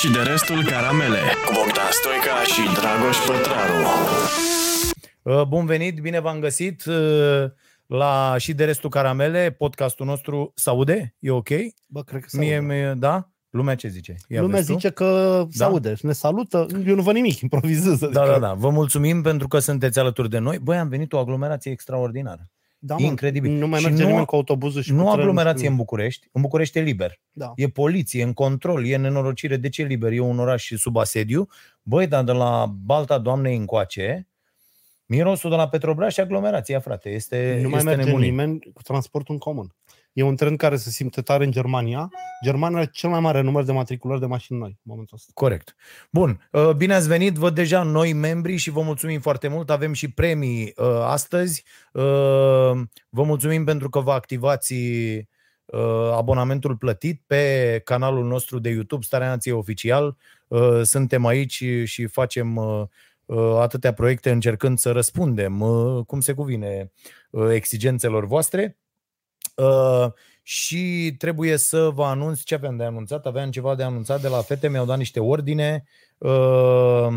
și de restul caramele cu Bogdan Stoica și Dragoș Pătraru. Uh, Bun venit, bine v-am găsit uh, la și de restul caramele, podcastul nostru. S-aude? E ok? Bă, cred că se Mie, aude. mie, da? Lumea ce zice? Ia Lumea vezi tu? zice că se Da? aude și ne salută. Eu nu văd nimic, improvizez. Da, da, da. Vă mulțumim pentru că sunteți alături de noi. Băi, am venit o aglomerație extraordinară. Da Incredibil. Nu mai Și merge nu- nimeni cu autobuzul și nu cu trenul aglomerație și în cu... București. În București e liber. Da. E poliție, în control, e nenorocire. De ce e liber? E un oraș sub asediu. Băi, dar de la Balta Doamnei încoace, mirosul de la Petrobras și aglomerația, frate. Este, Nu mai este merge nebunie. nimeni cu transportul în comun. E un trend care se simte tare în Germania. Germania are cel mai mare număr de matriculări de mașini noi în momentul ăsta. Corect. Bun, uh, bine ați venit, văd deja noi membri și vă mulțumim foarte mult. Avem și premii uh, astăzi. Uh, Vă mulțumim pentru că vă activați uh, abonamentul plătit pe canalul nostru de YouTube, Starea Nației Oficial. Uh, Suntem aici și facem uh, uh, atâtea proiecte încercând să răspundem, uh, cum se cuvine, uh, exigențelor voastre. Uh, și trebuie să vă anunț ce aveam de anunțat. Aveam ceva de anunțat de la fete, mi-au dat niște ordine. Uh,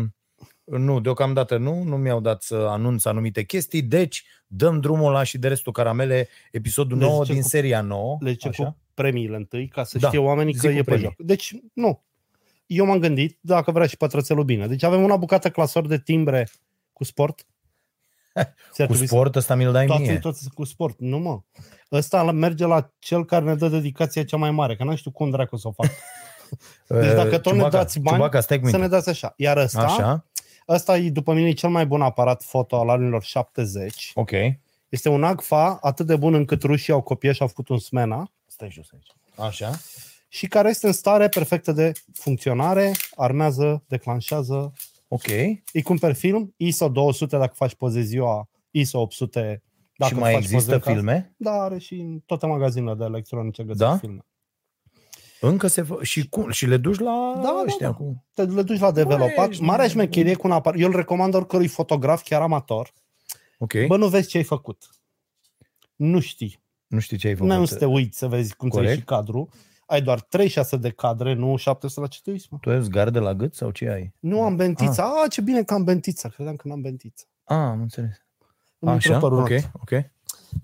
nu, deocamdată nu, nu mi-au dat să anunț anumite chestii, deci dăm drumul la și de restul caramele, episodul Le 9 zice din cu- seria 9. Le zice așa? cu premiile întâi, ca să Da. știe oamenii Zi că cu e pe premii. joc. Deci, nu. Eu m-am gândit, dacă vrea și pătrățelul bine. Deci avem una bucată clasor de timbre cu sport. Ți-ar Cu trebui să- sport ăsta mi-l dai toate, mie. toate sunt cu sport. Nu, mă. Ăsta merge la cel care ne dă dedicația cea mai mare, că nu știu cum dracu să o fac. Deci dacă tot ne Ciubaca, dați bani, Ciubaca, stai cu Să minte. ne dați așa. Iar ăsta, Așa, ăsta e, după mine, cel mai bun aparat foto al anilor 70. ok. Este un AGFA atât de bun încât rușii au copiat și au făcut un Smena Stai jos aici. Așa. și care este în stare perfectă de funcționare, armează, declanșează. Ok. Îi cumperi film, ISO 200 dacă faci poze ziua, ISO 800 dacă și mai faci există poze în casă. filme? Da, are și în toate magazinele de electronice găsești Da? filme. Încă se fă... și, cum? și le duci la Da, da, ăștia da. cu... te le duci la developat. ești Marea nebun. șmecherie cu un aparat. Eu îl recomand oricărui fotograf, chiar amator. Ok. Bă, nu vezi ce ai făcut. Nu știi. nu știu ce ai făcut. Nu ai să te uiți să vezi cum ți Corect. și cadru. Ai doar 36 de cadre, nu 700 la ce te uiți, mă. Tu ai gardă la gât sau ce ai? Nu am bentița. Ah. ce bine că am bentița. Credeam că n-am bentița. Ah, am înțeles. Îmi intră Așa, părul în ok, ochi. ok.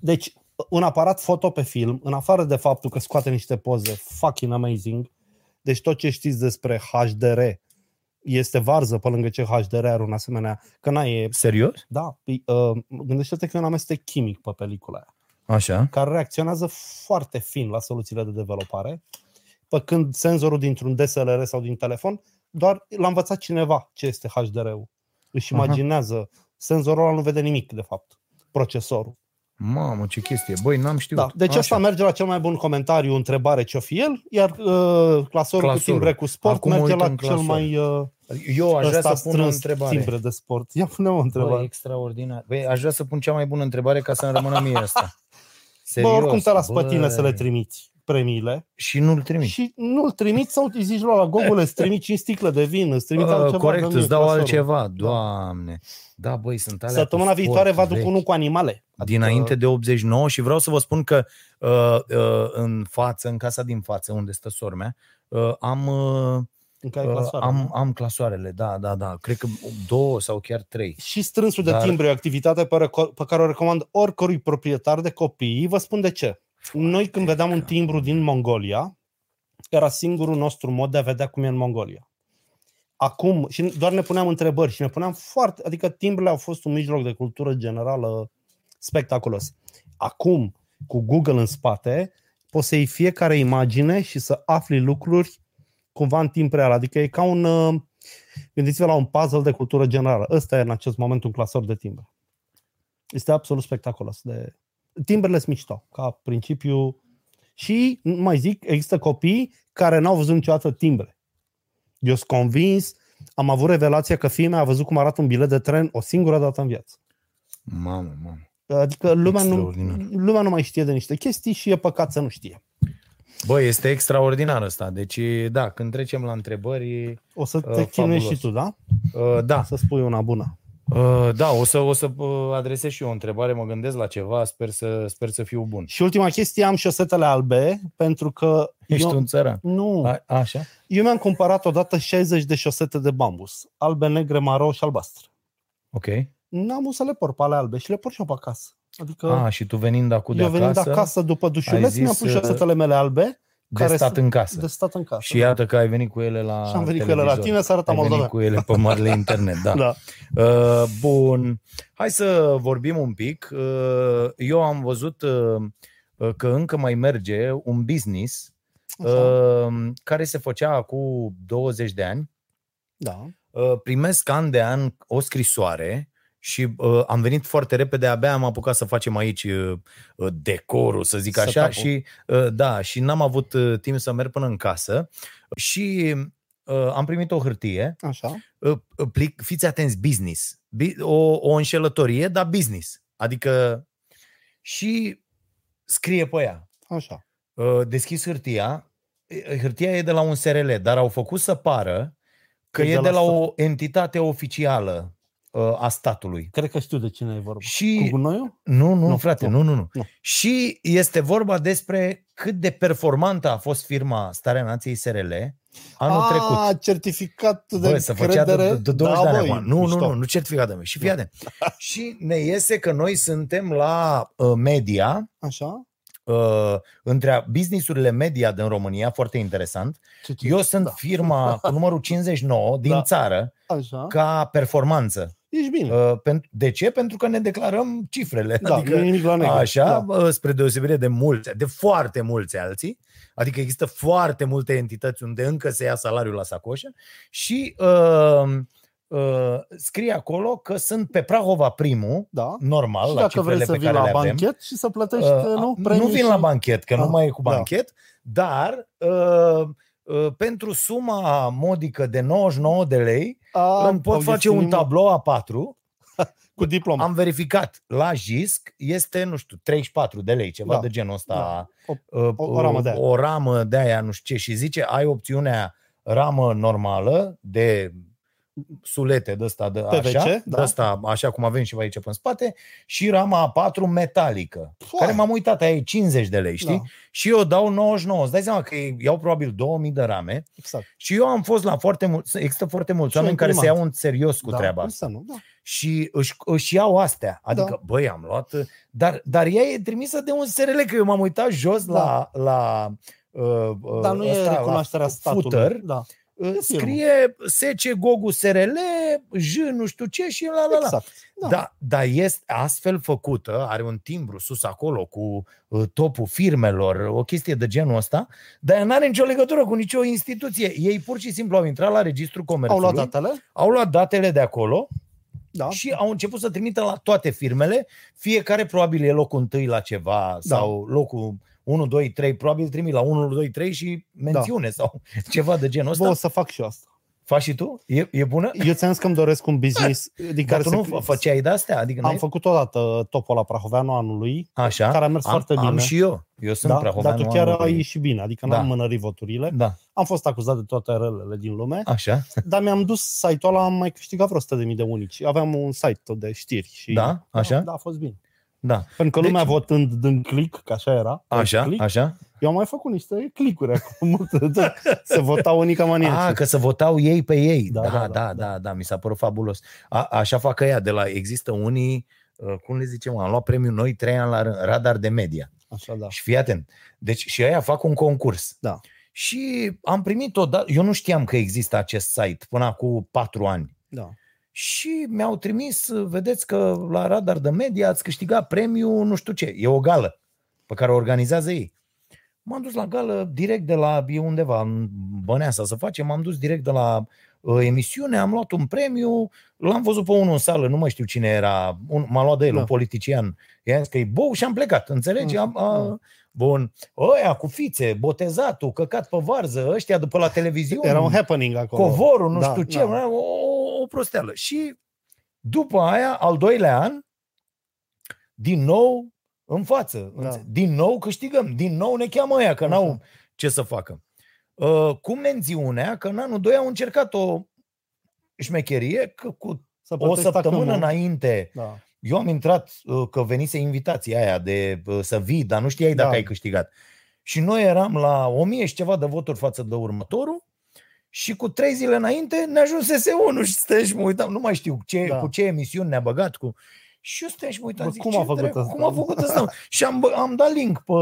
Deci, un aparat foto pe film, în afară de faptul că scoate niște poze fucking amazing, deci tot ce știți despre HDR este varză pe lângă ce HDR are un asemenea, că n-ai, Serios? da, uh, gândește-te că e un amestec chimic pe pelicula aia. Așa. care reacționează foarte fin la soluțiile de developare, pe când senzorul dintr-un DSLR sau din telefon, doar l-a învățat cineva ce este HDR-ul. Își Aha. imaginează, senzorul ăla nu vede nimic, de fapt, procesorul. Mamă, ce chestie. Băi, n-am știut. Da. Deci Așa. asta merge la cel mai bun comentariu, întrebare ce-o fi el, iar uh, clasorul, Clasorul. cu timbre cu sport Acum mă merge uit la în cel clasor. mai uh, Eu aș vrea ăsta să pun o strâns întrebare. timbre de sport. Ia pune o Băi, întrebare. extraordinar. Băi, aș vrea să pun cea mai bună întrebare ca să-mi rămână mie asta. Bă, Serios, oricum te las pe tine băi. să le trimiți premiile. Și nu-l trimit. Și nu-l trimiți sau îți zici lui la Google, îți trimiți 5 sticle de vin, îți trimiți Uh, altceva. corect, dă-mi îți dau clasorul. altceva. Doamne. Da, băi, sunt alea Săptămâna cu sport viitoare vă duc vechi. unul cu animale. Dinainte de 89 și vreau să vă spun că uh, uh, în față, în casa din față, unde stă sora mea, uh, am, uh, În care uh, clasoare, am, nu? am clasoarele, da, da, da. Cred că două sau chiar trei. Și strânsul de Dar- timbre e o activitate pe, reco- pe care o recomand oricărui proprietar de copii. Vă spun de ce. Noi când vedeam un timbru din Mongolia, era singurul nostru mod de a vedea cum e în Mongolia. Acum, și doar ne puneam întrebări și ne puneam foarte, adică timbrele au fost un mijloc de cultură generală spectaculos. Acum, cu Google în spate, poți să iei fiecare imagine și să afli lucruri cumva în timp real. Adică e ca un, uh, gândiți-vă la un puzzle de cultură generală. Ăsta e în acest moment un clasor de timbre. Este absolut spectaculos. De... Timbrele sunt mișto, ca principiu. Și, nu mai zic, există copii care n-au văzut niciodată timbre. Eu sunt convins, am avut revelația că fiul meu a văzut cum arată un bilet de tren o singură dată în viață. Mamă, mamă. Adică lumea nu, Extraordinar. lumea nu mai știe de niște chestii și e păcat să nu știe. Băi, este extraordinar ăsta. Deci, da, când trecem la întrebări, O să te Uh, uh, chinuiești fabulos. și tu, da? uh, da, Să spui una bună. Uh, da, o să, o să uh, adresez și eu o întrebare, mă gândesc la ceva, sper să, sper să fiu bun. Și ultima chestie, am șosetele albe, pentru că Ești eu, un țăran. nu, A, așa? eu mi-am cumpărat odată 60 de șosete de bambus, albe, negre, maro și albastre. Ok. N-am o să le por pe ale albe și le por și eu pe acasă. Adică A, și tu venind acum de eu venind acasă, acasă după dușuleț, ai mi-am zis, pus uh, șosetele mele albe de care stat sunt în casă. de stat în casă. Și iată că ai venit cu ele la Și am venit cu ele la televizor. tine să arăt Ai venit Moldova. cu ele pe marele internet, da. Da. Uh, bun, hai să vorbim un pic. Uh, eu am văzut uh, uh, că încă mai merge un business Așa. uh, care se făcea acum 20 de ani. Da. Uh, primesc an de an o scrisoare și uh, am venit foarte repede, abia am apucat să facem aici uh, uh, decorul, să zic așa, Setup-ul. și uh, da, și n-am avut uh, timp să merg până în casă și uh, am primit o hârtie Așa. uh, plic, fiți atenți, business. Bi- O, o înșelătorie, dar business. Adică și scrie pe ea. Așa. Uh, Deschis hârtia, uh, hârtia e de la un SRL, dar au făcut să pară că E e de de la la stat. o entitate oficială uh, a statului. Cred că știu de cine e vorba. Și Cu gunoiul? nu, nu, Nu, frate, nu, nu, nu, nu, nu. Și este vorba despre cât de performantă a fost firma Starea Nației SRL anul A, trecut. certificat de Bă, să făcea de, credere. de, de 20 da, de ani băi, acum. Nu, nu, mișto. nu, nu certificat de mine. Și fii atent. și ne iese că noi suntem la uh, media, Așa? uh, între businessurile media din România, foarte interesant. Ce, ce? Eu sunt Da. firma cu numărul 59 din Da. țară Așa? ca performanță. Ești bine. Uh, pentru- De ce? Pentru că ne declarăm cifrele. da, adică, nu e nimic la negru. Așa, Da. da. spre deosebire de mulți, de foarte mulți alții, adică există foarte multe entități unde încă se ia salariul la sacoșă și uh, uh, scrie acolo că sunt pe Prahova primul, da. normal, și la dacă cifrele vrei să pe vii care la le avem. banchet și să plătești, Uh, nu? nu Premii vin și... la banchet, că nu Ah, mai e cu da. banchet, dar uh, uh, pentru suma modică de 99 de lei A, îmi pot au face găsit un nimic tablou A4 Cu diplomă. am verificat la JISC, este, nu știu, 34 de lei, ceva Da. de genul ăsta. O- Uh, o- o ramă de aia. O ramă de aia, nu știu ce, și zice, ai opțiunea ramă normală de sulete de ăsta, de PVC, așa, de da. asta, așa cum avem și aici pe în spate, și rama A4 metalică, Foai. care m-am uitat, aia e 50 de lei, știi? Da, Și eu dau 99, îți dai seama că iau probabil 2000 de rame exact. și eu am fost la foarte mulți, există foarte mulți Și eu oameni care se imprimat. iau în serios cu da, treaba cum asta Să nu, da. și își, își iau astea. Adică, Da. da. băi, am luat... Dar, dar ea e trimisă de un SRL, că eu m-am uitat jos Da. la... la uh, uh, Dar nu e ăsta, recunoașterea la statului. Footer, Da, uh, firmă. Scrie SC Gogu SRL, J nu știu ce și la la la. exact. Da. Da, dar este astfel făcută, are un timbru sus acolo cu uh, topul firmelor, o chestie de genul ăsta, dar ea n-are nicio legătură cu nicio instituție. Ei pur și simplu au intrat la registrul Au comerțului, luat datele? au luat datele de acolo Da. și au început să trimită la toate firmele, fiecare probabil e locul întâi la ceva Da. sau locul 1, 2, 3, probabil trimit la 1, 2, 3 și mențiune sau ceva de genul ăsta. Bă, o să fac și eu asta. Faci și tu? E, e bună? Eu ți-am zis că îmi doresc un business din Dar care tu să... nu făceai de astea? Adică Am n-ai- făcut odată topul la Prahoveanu anului, Așa, care a mers am, foarte bine. am și eu. Eu sunt da, Prahoveanu dar tu chiar anul ai lui. ieșit bine, adică Da. n-am mânărit voturile. Da, Am fost acuzat de toate relele din lume, așa. dar mi-am dus site-ul ăla, am mai câștigat vreo 100.000 de, de unici. Aveam un site tot de știri. Și, Da? Așa? Da, a fost bine. Da. Pentru că Deci- lumea votând din click, că așa era. pe Așa, click, așa. Eu am mai făcut niște clicuri acum, multe, să votau unii ca A, maniaci. că să votau ei pe ei. Da, Da, da, da, da, da, da, da, da mi s-a părut fabulos. A, așa fac ea, de la, există unii, uh, cum le zicem, am luat premiul noi trei ani la rând, radar de media. Așa, da. Și fii atent. Deci și aia fac un concurs. Da. Și am primit o dată, eu nu știam că există acest site până acum patru ani. da. Și mi-au trimis, vedeți că la radar de media ați câștigat premiul nu știu ce. E o gală pe care o organizează ei. M-am dus la gală direct de la, e undeva în Băneasa să facem, m-am dus direct de la uh, emisiune, am luat un premiu, l-am văzut pe unul în sală, nu mai știu cine era, un, m-a luat de el, Da. un politician, i-am zis că e bou și am plecat, înțelegi? Da, Am, a, da. Bun, ăia cu fițe, botezatul, căcat pe varză, ăștia după la televiziune. Era un happening acolo. covorul, nu Da, știu ce, da. o, o prosteală. Și după aia, al doilea an, din nou în față. Da. înțe- Din nou câștigăm, din nou ne cheamă ăia, că Așa. n-au ce să facă. Uh, cu mențiunea că în anul 2 au încercat o șmecherie că cu Să o plătești săptămână tacâmul. înainte. Da. Eu am intrat uh, că venise invitația aia de uh, să vii, dar nu știai dacă Da. ai câștigat. Și noi eram la 1000 și ceva de voturi față de următorul și cu trei zile înainte ne ajunsese unul și stai și mă uitam, nu mai știu ce, Da. cu ce emisiuni ne-a băgat, cu... Și eu stai și mă uitam, Bă, zic, cum ce a făcut dracu, ăsta? Cum a făcut asta? și am, bă- am dat link pe,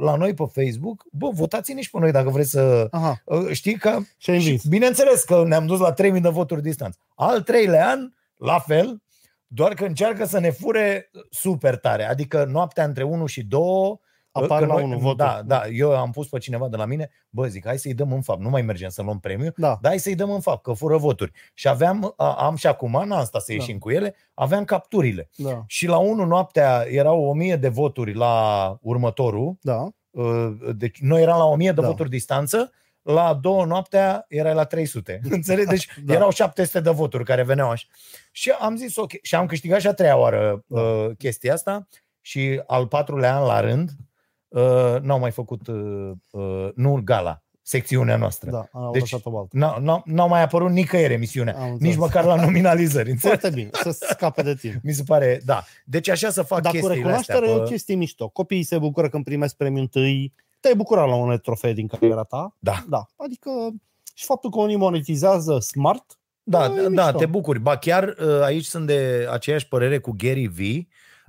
la noi pe Facebook, bă, votați-ne și pe noi dacă vreți să... Aha, uh, Știi că și ai învins. și bineînțeles că ne-am dus la 3000 de voturi distanță. Al treilea an, la fel, doar că încearcă să ne fure super tare. Adică noaptea între 1 și 2 Apar că la unul votul. Da, da, eu am pus pe cineva de la mine, bă, zic, hai să-i dăm în fapt, nu mai mergem să luăm premiu, Da. dar hai să-i dăm în fapt, că fură voturi. Și aveam, a, am și acum, n-am stat să Da. ieșim cu ele, aveam capturile. Da. Și la 1 noaptea erau 1000 de voturi la următorul, Da. Uh, deci noi eram la 1000 de Da. voturi distanță, la două noaptea erai la 300. Înțelegi? Deci Da. da. erau 700 de voturi care veneau așa. Și am zis ok. Și am câștigat și a treia oară Da. uh, chestia asta și al patrulea an la rând uh, n-au mai făcut, uh, uh, nu gala, secțiunea noastră. Da, am Deci, lăsat-o baltă. N-au, n-au, n-au mai apărut nicăieri emisiunea, Am înțeles. nici măcar la nominalizări. înțelegi? Foarte bine, să scape de tine. Mi se pare, da. Deci așa să fac Dar cu chestiile astea. recunoaștere e o Pe... chestie mișto. Copiii se bucură când primesc premiul întâi. Te-ai bucurat la unele trofee din cariera ta? Da. Da. Adică și faptul că unii monetizează smart, Da, Da, e da, da, mișto. te bucuri. Ba chiar uh, aici sunt de aceeași părere cu Gary V,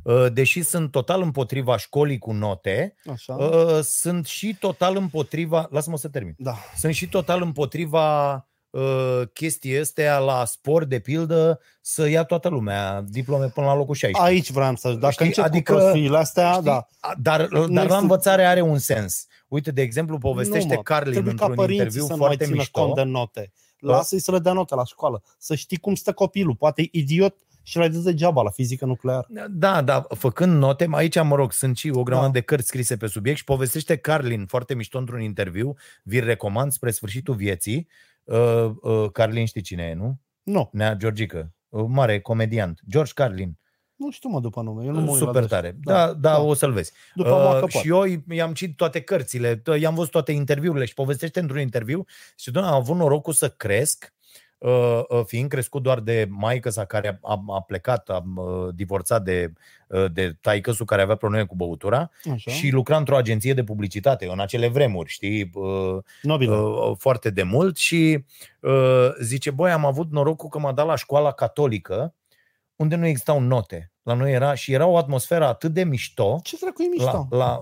uh, deși sunt total împotriva școlii cu note, așa. uh, sunt și total împotriva, lasă-mă să termin, Da. sunt și total împotriva uh, chestii astea la sport, de pildă, să ia toată lumea diplome până la locul 16. Aici vreau să dacă Știi, încep adică- cu prostiile astea, Știi? da. A, Dar, Nu dar la există- învățare are un sens. Uite, de exemplu, povestește Nu, mă. Carlin Trebuie ca într-un părinții interviu să nu mai foarte țină mișto. cont de note. Lasă-i să le dea note la școală. Să știi cum stă copilul. Poate e idiot și l-ai dus degeaba la fizică nucleară. Da, da, făcând note, aici, mă rog, sunt și o grămadă Da. de cărți scrise pe subiect și povestește Carlin foarte mișto într-un interviu, vi-l recomand spre sfârșitul vieții. Uh, uh, Carlin știi cine e, nu? Nu, Nea Georgică, uh, mare comediant. George Carlin, nu știu mă după nume. Eu nu mă uit la super dânsul. tare. Da, da, da, o să-l vezi. După uh, Uh, și eu i- i-am citit toate cărțile, t- i-am văzut toate interviurile și povestește într-un interviu și doamne, am avut norocul să cresc, uh, uh, fiind crescut doar de maică sa care a, a plecat, a uh, divorțat de, uh, de taică care avea probleme cu băutura Așa. și lucra într-o agenție de publicitate în acele vremuri, știi, uh, Nobilă. uh, foarte de mult și uh, zice, băi, am avut norocul că m-a dat la școala catolică unde nu existau note. La noi era și era o atmosferă atât de mișto Ce dracu e la, mișto? la,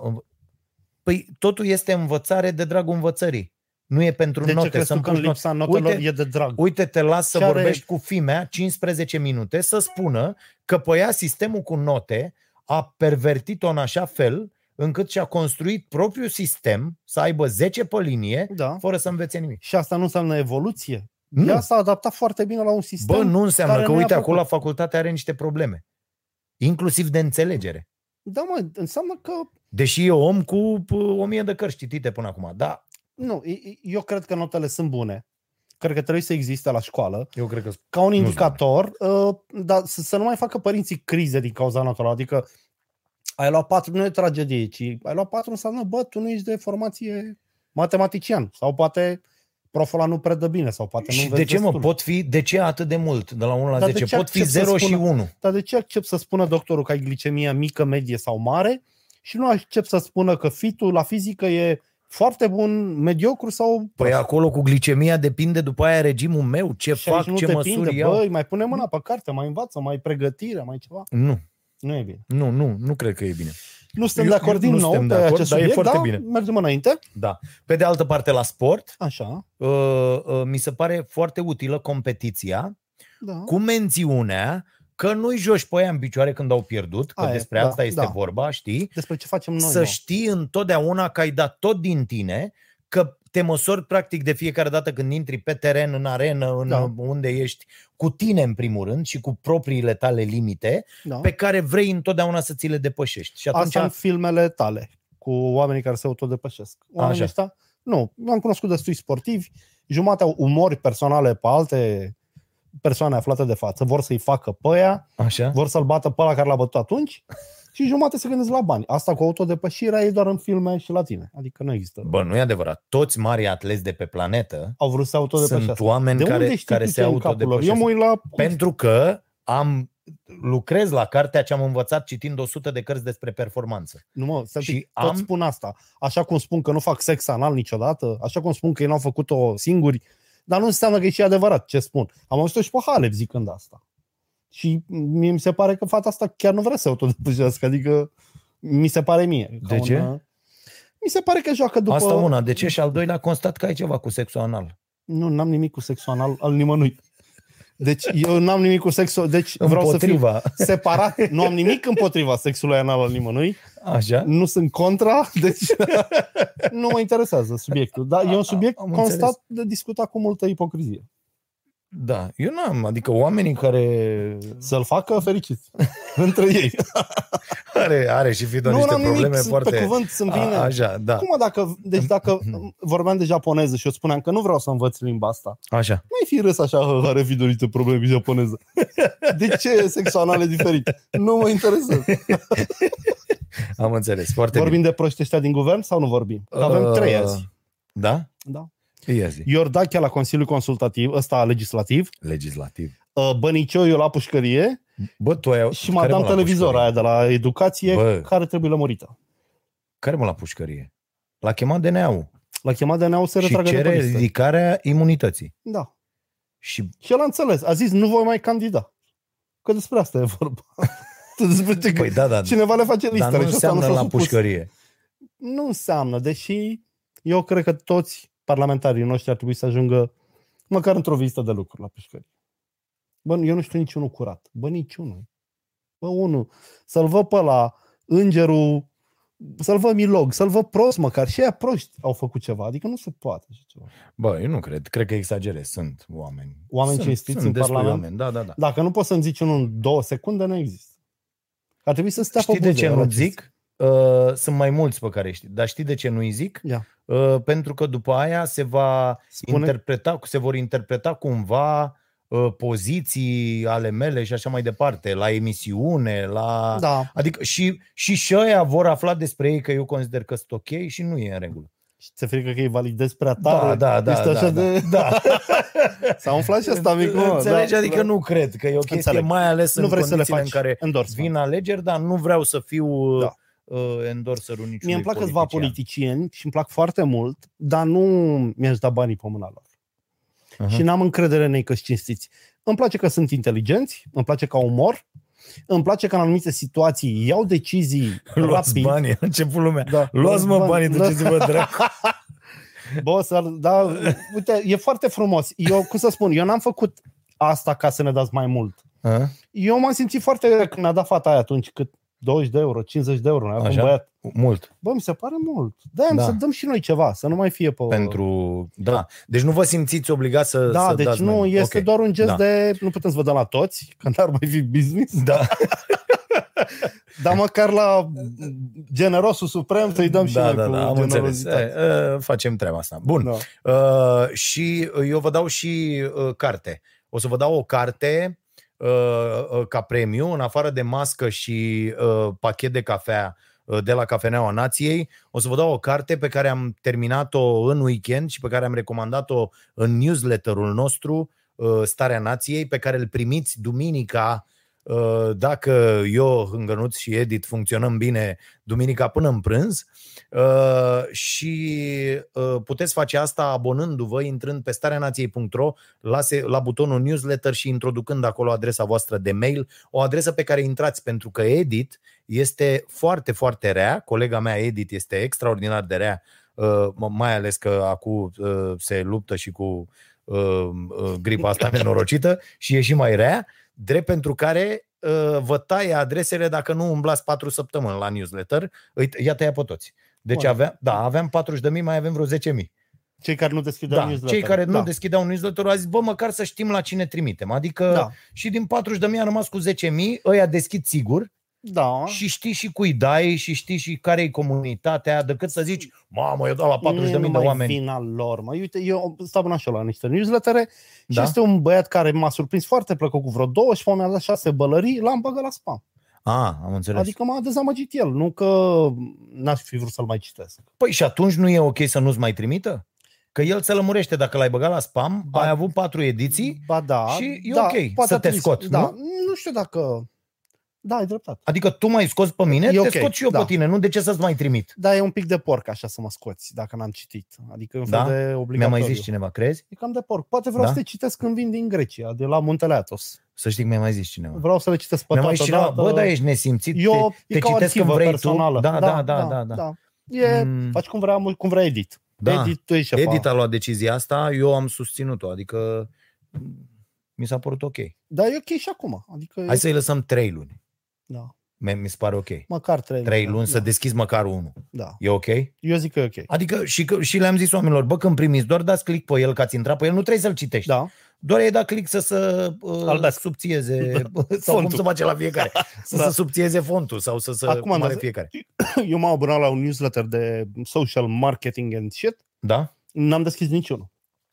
păi totul este învățare de dragul învățării. Nu e pentru de ce note. crezi să tu că în îmi puși lipsa notelor Uite- e de drag? Uite, te las să Ce are- vorbești cu fimea 15 minute să spună că pe ea sistemul cu note a pervertit-o în așa fel încât și-a construit propriul sistem să aibă 10 pe linie Da. fără să învețe nimic. Și asta nu înseamnă evoluție? Nu. Ea s-a adaptat foarte bine la un sistem. Bă, nu înseamnă care că, nu i-a uite, acolo la plăcut. facultate are niște probleme. Inclusiv de înțelegere. Da, mă, înseamnă că Deși e om cu p- o mie de cărți citite până acum. Da, nu, e- e- eu cred că notele sunt bune. Cred că trebuie să existe la școală eu cred că ca un Nu-s indicator, uh, dar să, să nu mai facă părinții crize din cauza notelor. Adică ai luat patru, nu e tragedie, ci ai luat patru înseamnă, bă, tu nu ești de formație matematician sau poate proful ăla nu predă bine sau poate nu Și înveți de ce, mă, destul. pot fi, de ce atât de mult, de la 1 la Dar de 10? ce Pot fi accept să 0 și spună- 1. Dar de ce accept să spună doctorul că ai glicemia mică, medie sau mare și nu accept să spună că fitul la fizică e foarte bun, mediocru sau Păi prost? acolo cu glicemia depinde după aia regimul meu, ce și aici fac, nu ce depinde, măsuri iau. băi, mai pune mâna pe carte, mai învață, mai pregătire, mai ceva. Nu, Nu e bine. nu, nu, nu cred că e bine. Nu suntem Eu- de acord eu din nu nou suntem pe de acord, acest dar e subiect, foarte da? bine. mergem înainte. Da. Pe de altă parte, la sport, Așa, uh, uh, mi se pare foarte utilă competiția da. cu mențiunea că nu-i joci pe aia în picioare când au pierdut, că Aia e, despre da, asta este da. vorba, știi? Despre ce facem noi. să mă. știi întotdeauna că ai dat tot din tine, că te măsori practic de fiecare dată când intri pe teren, în arenă, în Da. unde ești, cu tine în primul rând și cu propriile tale limite, da. pe care vrei întotdeauna să ți le depășești. Și atunci, Asta în filmele tale, cu oamenii care se autodepășesc. Oamenii Așa. ăștia, nu, am cunoscut destui sportivi, jumătate au umori personale pe alte persoane aflate de față, vor să-i facă pe aia, așa? vor să-l bată pe ăla care l-a bătut atunci și jumate se gândesc la bani. Asta cu autodepășirea e doar în filme și la tine. Adică nu există. Bă, nu e adevărat. Toți mari atlezi de pe planetă Au vrut să autodepășească. sunt oameni de care, unde știi care tu se ce e în capul lor? Eu autodepășesc. mă uit la... Pentru că am lucrez la cartea ce am învățat citind 100 de cărți despre performanță. Nu mă, să Și și tot am- spun asta. Așa cum spun că nu fac sex anal niciodată, așa cum spun că ei n-au făcut-o singuri, dar nu înseamnă că e și adevărat ce spun. Am auzit-o și pe Halep zicând asta. Și mie mi se pare că fata asta chiar nu vrea să se autodepășească, adică mi se pare mie. ca De ce? Un, mi se pare că joacă după... Asta una. De ce? Și al doilea constat că ai ceva cu sexul anal. Nu, n-am nimic cu sexul anal al nimănui. Deci eu n-am nimic cu sexul, deci vreau să fiu Împotriva. separat. Nu am nimic împotriva sexului anal al nimănui. Așa? nu sunt contra, deci nu mă interesează subiectul. Dar e un subiect Am constat înțeles. de discutat cu multă ipocrizie. Da. Eu n-am. Adică oamenii care Să-l facă fericiți între ei. are, are și Fido nu niște am probleme nimic, sunt foarte... pe cuvânt, sunt bine. A, așa, da. Cum dacă, deci dacă vorbeam de japoneză și eu spuneam că nu vreau să învăț limba asta, Așa. mai fi râs așa, "Hă, are Fido niște probleme cu japoneză. De ce sexul anal e diferit? Nu mă interesează. Am înțeles. Foarte Vorbim de proști ăștia din guvern sau nu vorbim? Că avem Uh, trei azi. bine. Da? Da. Ia zi. Iordachia la Consiliul Consultativ, ăsta legislativ, Legislativ. uh, Bănicioiu la pușcărie Bă, tu ai... și care, mai mă, dam la televizor pușcărie? aia de la educație Bă. care trebuie lămurită. Care mă la pușcărie? L-a chemat DNA-ul L-a chemat de neau să și retragă de cere pe listă. ridicarea imunității. Da. Și Și el a înțeles. A zis, nu voi mai candida. Că despre asta e vorba. despre ce Păi da, da. Cineva le face Dar listele nu și ăsta înseamnă s-a la supus. pușcărie. Nu înseamnă, deși eu cred că toți parlamentarii noștri ar trebui să ajungă măcar într-o vizită de lucru la pușcărie. Bă, eu nu știu niciunul curat. Bă, niciunul. Bă, unul. Să-l văd pe la îngerul, să-l văd milog, să-l văd prost măcar. Și aia proști au făcut ceva. Adică nu se poate așa ceva. Bă, eu nu cred. Cred că exagerez. Sunt oameni. Oameni sunt, cinstiți sunt în destui Parlament? Oameni. Da, da, da. Dacă nu poți să-mi zici unul în două secunde, nu există. Ar trebui să stea Știi pe de buze ce la nu acest- zic? Uh, sunt mai mulți pe care știi. Dar știi de ce nu-i zic? Ia. Uh, pentru că după aia se va Spune. interpreta, se vor interpreta cumva uh, poziții ale mele și așa mai departe, la emisiune, la... Da. Adică și, și și ăia vor afla despre ei că eu consider că sunt ok și nu e în regulă. Și ți-e frică că îi validezi prea tare? Da, da, da. Ești da, așa da, de... da. S-a umflat și asta mic, mă. Înțelegi? Da, adică da. nu cred că e o chestie, Înțeleg. mai ales nu în vrei să le condițiile faci în care endorsement. vin alegeri, dar nu vreau să fiu Da. Da. uh, endorserul niciunui Mie îmi plac câțiva politician. politicieni și îmi plac foarte mult, dar nu mi-aș da banii pe mâna lor. Aha. Și n-am încredere în ei că cinstiți. Îmi place că sunt inteligenți, îmi place că au umor, îmi place că în anumite situații iau decizii Luați rapid. banii, a început lumea. Da. Luați-mă Bani, banii, da. duceți-vă dracu. Bă, să, da, uite, e foarte frumos. Eu, cum să spun, eu n-am făcut asta ca să ne dați mai mult. A? Eu m-am simțit foarte bine când mi-a dat fata aia atunci cât 20 de euro, 50 de euro, ne-a dat un Așa? băiat. Mult. Bă, mi se pare mult. Da, Da. să dăm și noi ceva, să nu mai fie pe... Pentru... Da. Deci nu vă simțiți obligați să Da, să deci dați nu, mai mult. este Ok. doar un gest Da. de... Nu putem să vă dăm la toți, că n-ar mai fi business, Da, dar măcar la generosul suprem să-i dăm și da, noi da, cu da, am înțeles. generozitate. E, e, facem treaba asta. Bun. Da. Uh, și eu vă dau și uh, carte. O să vă dau o carte uh, uh, ca premiu, în afară de mască și uh, pachet de cafea uh, de la Cafeneaua Nației. O să vă dau o carte pe care am terminat-o în weekend și pe care am recomandat-o în newsletterul nostru, uh, Starea Nației, pe care îl primiți duminica uh, dacă eu, Hângănuț și Edit funcționăm bine duminica până în prânz uh, și uh, puteți face asta abonându-vă, intrând pe stareanației.ro la, se- la butonul newsletter și introducând acolo adresa voastră de mail, o adresă pe care intrați pentru că Edit este foarte, foarte rea, colega mea Edit este extraordinar de rea, uh, mai ales că acum uh, se luptă și cu uh, uh, gripa asta nenorocită și e și mai rea, drept pentru care uh, vă taie adresele dacă nu umblați 4 săptămâni la newsletter, îi, ia tăia pe toți. Deci Bun. avea, da, aveam 40.000, mai avem vreo 10.000. Cei care nu deschideau Da, newsletter. cei care da. nu deschideau newsletter au zis, bă, măcar să știm la cine trimitem. Adică Da. și din 40.000 am rămas cu 10.000, ăia deschid sigur Da. și știi și cui dai și știi și care e comunitatea, decât să zici, mamă, eu dau la 40.000 Nu e de numai oameni. vina lor. Mă. Uite, eu stau în așa la niște newslettere și Da? este un băiat care m-a surprins foarte plăcut cu vreo două și mi-a dat șase bălării, l-am băgat la spam. A, am înțeles. Adică m-a dezamăgit el, nu că n-aș fi vrut să-l mai citesc. Păi și atunci nu e ok să nu-ți mai trimită? Că el se lămurește dacă l-ai băgat la spam, Ba- ai avut patru ediții, Ba da. Și e da, ok poate să a te trimis- scot, da, nu? Nu știu dacă... Da, ai dreptate. adică tu m-ai scos pe mine, E te ok, scot și eu da. pe tine, nu de ce să-ți mai trimit? Da, e un pic de porc așa să mă scoți, dacă n-am citit. Adică un fel Da? de Mi-a obligatoriu. mai zis cineva, crezi? E cam de porc. Poate vreau Da? să te citesc când vin din Grecia, de la Muntele Athos. Să știi că mi-a mai zis cineva. Vreau să le citesc pe Mi-a mai toată zis cineva, dată. bă, da, ești nesimțit, Eu, te, e te ca o citesc când arhivă vrei personală. tu. Da, da, da, da. da. E, Mm. Faci cum vrea, cum vrea Edit. Da. Edit, tu ești șefa. Edit a luat decizia asta, eu am susținut-o, adică mi s-a părut ok. Da, e ok și acum. Adică, Hai să-i lăsăm trei luni. Da. Mi mi se pare ok. Măcar trei, Trei luni, da. să deschizi măcar unul. Da. E ok? Eu zic că e ok. Adică și, că, și le-am zis oamenilor, bă, când primiți, doar dați click pe el, că ați intrat pe el, nu trebuie să-l citești. Da. Doar ai dat click să se uh, Albească. subțieze, sau cum Fontul. se face la fiecare, să Da. se subțieze fontul sau să se Acum am mare dat- fiecare. Eu m-am abonat la un newsletter de social marketing and shit. Da? N-am deschis niciunul.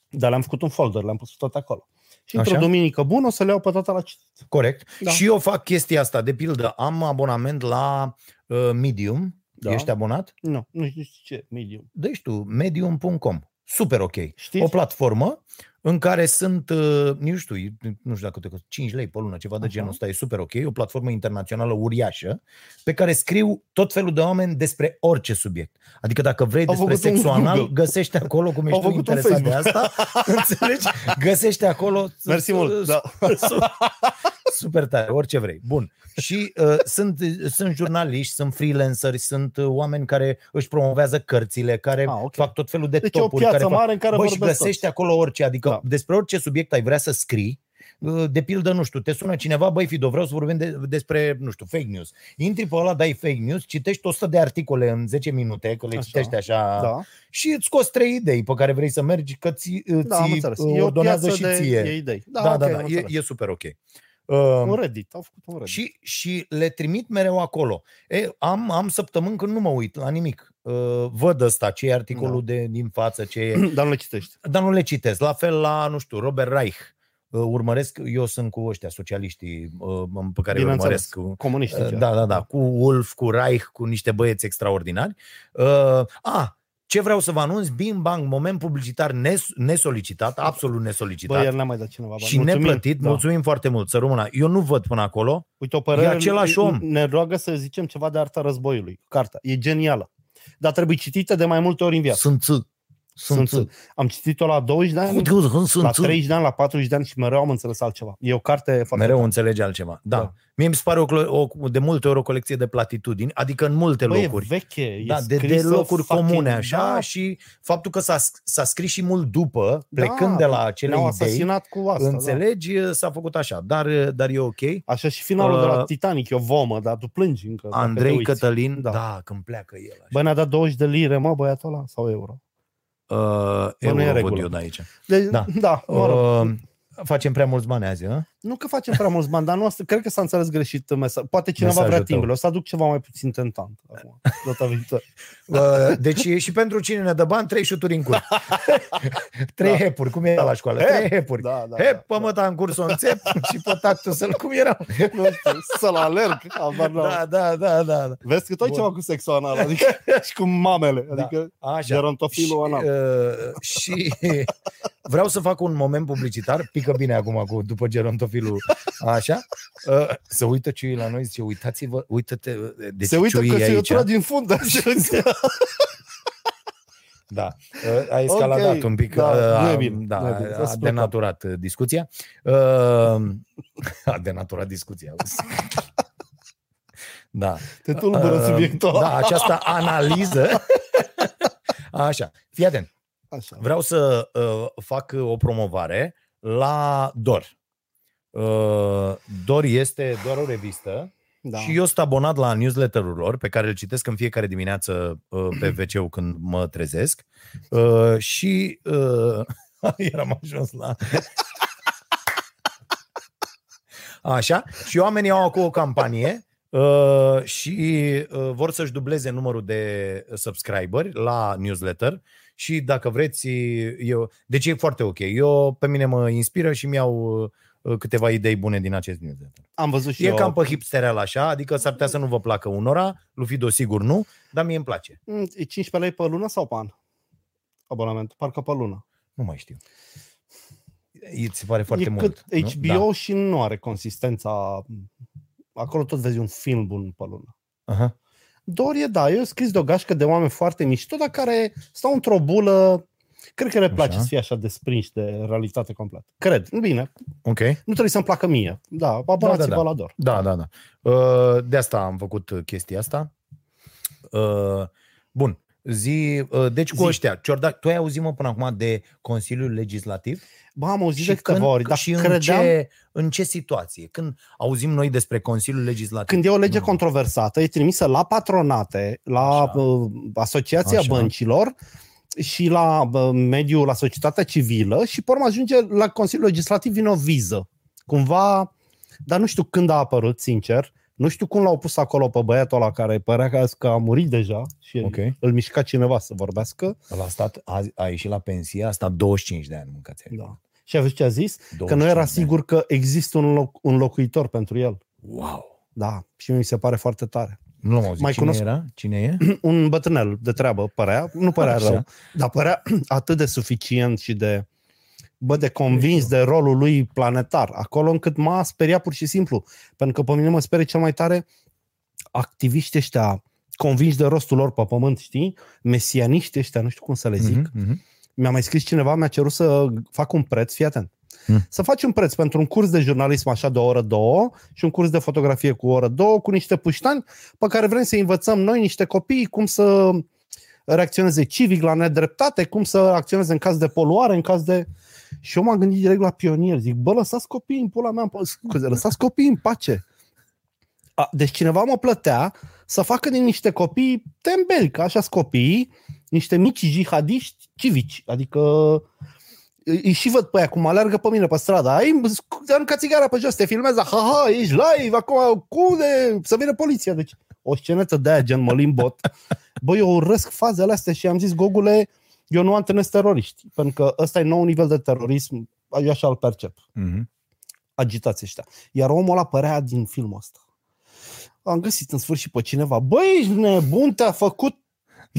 Dar le-am făcut un folder, le-am pus toate acolo. Și într-o Așa? duminică bună o să le iau pe toate la citit. Corect. Da. Și eu fac chestia asta. De pildă, am abonament la uh, Medium. Da. Ești abonat? Nu, nu știu ce, medium. Deci tu, medium.com. Super ok. Știți? O platformă în care sunt, uh, nu știu, nu știu dacă te costă 5 lei pe lună, ceva de Așa. genul ăsta, e super ok, e o platformă internațională uriașă pe care scriu tot felul de oameni despre orice subiect. Adică dacă vrei Au despre făcut un sex anal, Google. găsește acolo, cum Au ești tu făcut un interesat de Facebook. asta, înțelegi? Găsește acolo. Mersi mult, da. Super tare, orice vrei. Bun. Și uh, sunt, sunt jurnaliști, sunt freelanceri, sunt uh, oameni care își promovează cărțile, care Ah, ok. fac tot felul de Deci e o topuri. piață care fac... mare în care Bă, și vorbesc găsești acolo orice, adică Da. despre orice subiect ai vrea să scrii, uh, de pildă, nu știu, te sună cineva, băi Fido, vreau să vorbim de, despre, nu știu, fake news. Intri pe ăla, dai fake news, citești 100 de articole în 10 minute, că le Așa. citești așa, Da, și îți scoți trei idei pe care vrei să mergi, că ți, da, am ți înțeles. uh, E o ordonează piață și de ție. e idei. Da, Da, ok, da, am da, e, înțeles. e super ok. Un Uh, Reddit, au făcut un Reddit. și, și le trimit mereu acolo. E, am, am săptămâni când nu mă uit la nimic. Uh, văd ăsta, ce e articolul Da. de, din față, ce e... Dar nu le citești. Dar nu le citesc. La fel la, nu știu, Robert Reich. Uh, urmăresc, eu sunt cu ăștia socialiștii uh, pe care îi Bineînțeles. urmăresc. Cu, Comuniști. uh, chiar. da, da, da, cu Wolf, cu Reich, cu niște băieți extraordinari. Uh, a, ce vreau să vă anunț? Bing bang, moment publicitar nes- nesolicitat, absolut nesolicitat. Bă, ieri n-a mai dat cineva. bani. și Mulțumim. neplătit, Da. mulțumim foarte mult, să rămână. Eu nu văd până acolo, Uite, o părere, E același om. Ne roagă să zicem ceva de arta războiului. Cartea. E genială. Dar trebuie citită de mai multe ori în viață. sunt ță. Sunt ță. Am citit-o la 20 de ani, Sunt la ță. 30 de ani, la 40 de ani și mereu am înțeles altceva. E o carte foarte Mereu tare. înțelege altceva. Da. Da. Mie mi se pare o, clo- o, de multe ori o colecție de platitudini, adică în multe Bă, e locuri. veche, e da, de, de scrisă locuri fucking- comune, așa, da, și faptul că s-a, s-a scris și mult după, plecând da, de la acele ne-au idei, asasinat cu asta. Da. înțelegi, s-a făcut așa, dar, dar e ok. Așa și finalul de la Uh, Titanic, e o vomă, dar tu plângi încă. dacă te Andrei uiți. Cătălin, da. Da. da, când pleacă el. Așa. Bă, ne-a dat 20 de lire, mă, băiatul ăla, sau euro. Uh, nu e euro văd regulă. eu de aici. De, Da. da, da mă rog. Uh, facem prea mulți bani azi, hă? Nu că facem prea mulți bani, dar nu asta, cred că s-a înțeles greșit mesaj. Poate cineva Mesajul vrea tău. timbru. O să aduc ceva mai puțin tentant acum, data viitoare. Uh, Deci și pentru cine ne dă bani, trei șuturi în cur. trei Da. hepuri, cum era la școală? Hep. Trei hepuri. Da, da, Hep, da, pămăta în curs o înțep și pe tactul să-l cum era. Nu știu, să-l alerg. Habar n-am. Da, da, da, da. da. Vezi că tu ai Bun. ceva cu sexul anal, adică și cu mamele. Da. Adică Așa. gerontofilul și, anal. uh, și vreau să fac un moment publicitar, pică bine acum cu, după gerontofilul, așa, uh, să uită ciuii la noi, zice, uitați-vă, uită-te, deci Se uită ciuii că se aici. uită din fund. Așa. Da, uh, a escaladat Ok, un pic, da, uh, nu e a- bine, da, nu e bine, a să denaturat uh, discuția. Uh, A denaturat discuția. auzi. Da. Te tulbură Uh, subiectul ăla. Da, această analiză. Așa, fii atent. Așa. Vreau să uh, fac o promovare la DOR. Uh, DOR este doar o revistă Da. și eu sunt abonat la newsletterul lor pe care îl citesc în fiecare dimineață uh, pe wc când mă trezesc uh, și uh, eram ajuns la Așa, și oamenii au acum o campanie uh, și uh, vor să-și dubleze numărul de subscriberi la newsletter și dacă vreți, eu, deci e foarte ok. Eu, pe mine mă inspiră și mi-au uh, câteva idei bune din acest newsletter. Am văzut și E eu. cam pe hipsterel așa, adică s-ar putea să nu vă placă unora, lui Fido sigur nu, dar mie îmi place. Mm, E 15 lei pe lună sau pe an? abonament? Parcă pe lună. Nu mai știu. Îți se pare foarte e mult. cât nu? HBO și nu are consistența... Acolo tot vezi un film bun pe lună. Da. Aha. Dor e, da, eu scriu de o gașcă de oameni foarte mișto, dar care stau într-o bulă Cred că le place Așa. să fie așa desprinși de realitate completă. Cred. Bine, Ok. nu trebuie să-mi placă mie. Da, abonați-vă da. la Dor. Da, da, da. Uh, De asta am făcut chestia asta. Uh, Bun. Zi, uh, deci cu Zi. ăștia, Ciordac, tu ai auzit mă până acum de Consiliul Legislativ? Ba, am auzit Și de câteva când, ori, dar și în credeam... ce, în ce situație? Când auzim noi despre Consiliul Legislativ? Când e o lege Nu. controversată, e trimisă la patronate, la Așa. uh, Asociația Așa. Băncilor și la uh, mediul, la societatea civilă și pe urmă ajunge la Consiliul Legislativ vine o viză. Cumva, dar nu știu când a apărut, sincer. Nu știu cum l-au pus acolo pe băiatul ăla care părea că- că a murit deja și Ok. îl mișca cineva să vorbească. Ăla a, stat, a, a ieșit la pensie, a stat 25 de ani, mâncați Da. Și aveți ce a zis? Că 25 nu era de ani. sigur că există un, loc, un locuitor pentru el. Wow! Da, și mi se pare foarte tare. Nu l-am auzit. Mai Cine cunosc- era? Cine e? un bătrânel de treabă părea, nu părea Așa. rău, dar părea atât de suficient și de bă, de convins de rolul lui planetar, acolo încât m-a speriat pur și simplu. Pentru că pe mine mă sperie cel mai tare activiști ăștia convinși de rostul lor pe pământ, știi? Mesianiști ăștia, nu știu cum să le zic. Mhm, mhm. Mi-a mai scris cineva, mi-a cerut să fac un preț, fii atent. Hmm. Să faci un preț pentru un curs de jurnalism așa de o oră, două și un curs de fotografie cu o oră, două, cu niște puștani pe care vrem să învățăm noi, niște copii, cum să reacționeze civic la nedreptate, cum să acționeze în caz de poluare, în caz de... Și eu m-am gândit direct la pionier. Zic, bă, lăsați copiii în pula mea, scuze, lăsați copiii în pace. A, deci cineva mă plătea să facă din niște copii tembeli, că așa copiii, niște mici jihadiști civici. Adică îi îi și văd pe aia cum alergă pe mine pe stradă. Ai, arunca țigara pe jos, te filmează, ha-ha, ești live, acum, cum de, să vină poliția. Deci, o scenetă de aia, gen Mălin Bot. Bă, eu urăsc fazele astea și am zis, Gogule, eu nu antrenez teroriști, pentru că ăsta e nou nivel de terorism, eu așa îl percep Mhm. agitați ăștia. Iar omul ăla părea din filmul ăsta. Am găsit în sfârșit pe cineva. Băi, ești nebun, te-a făcut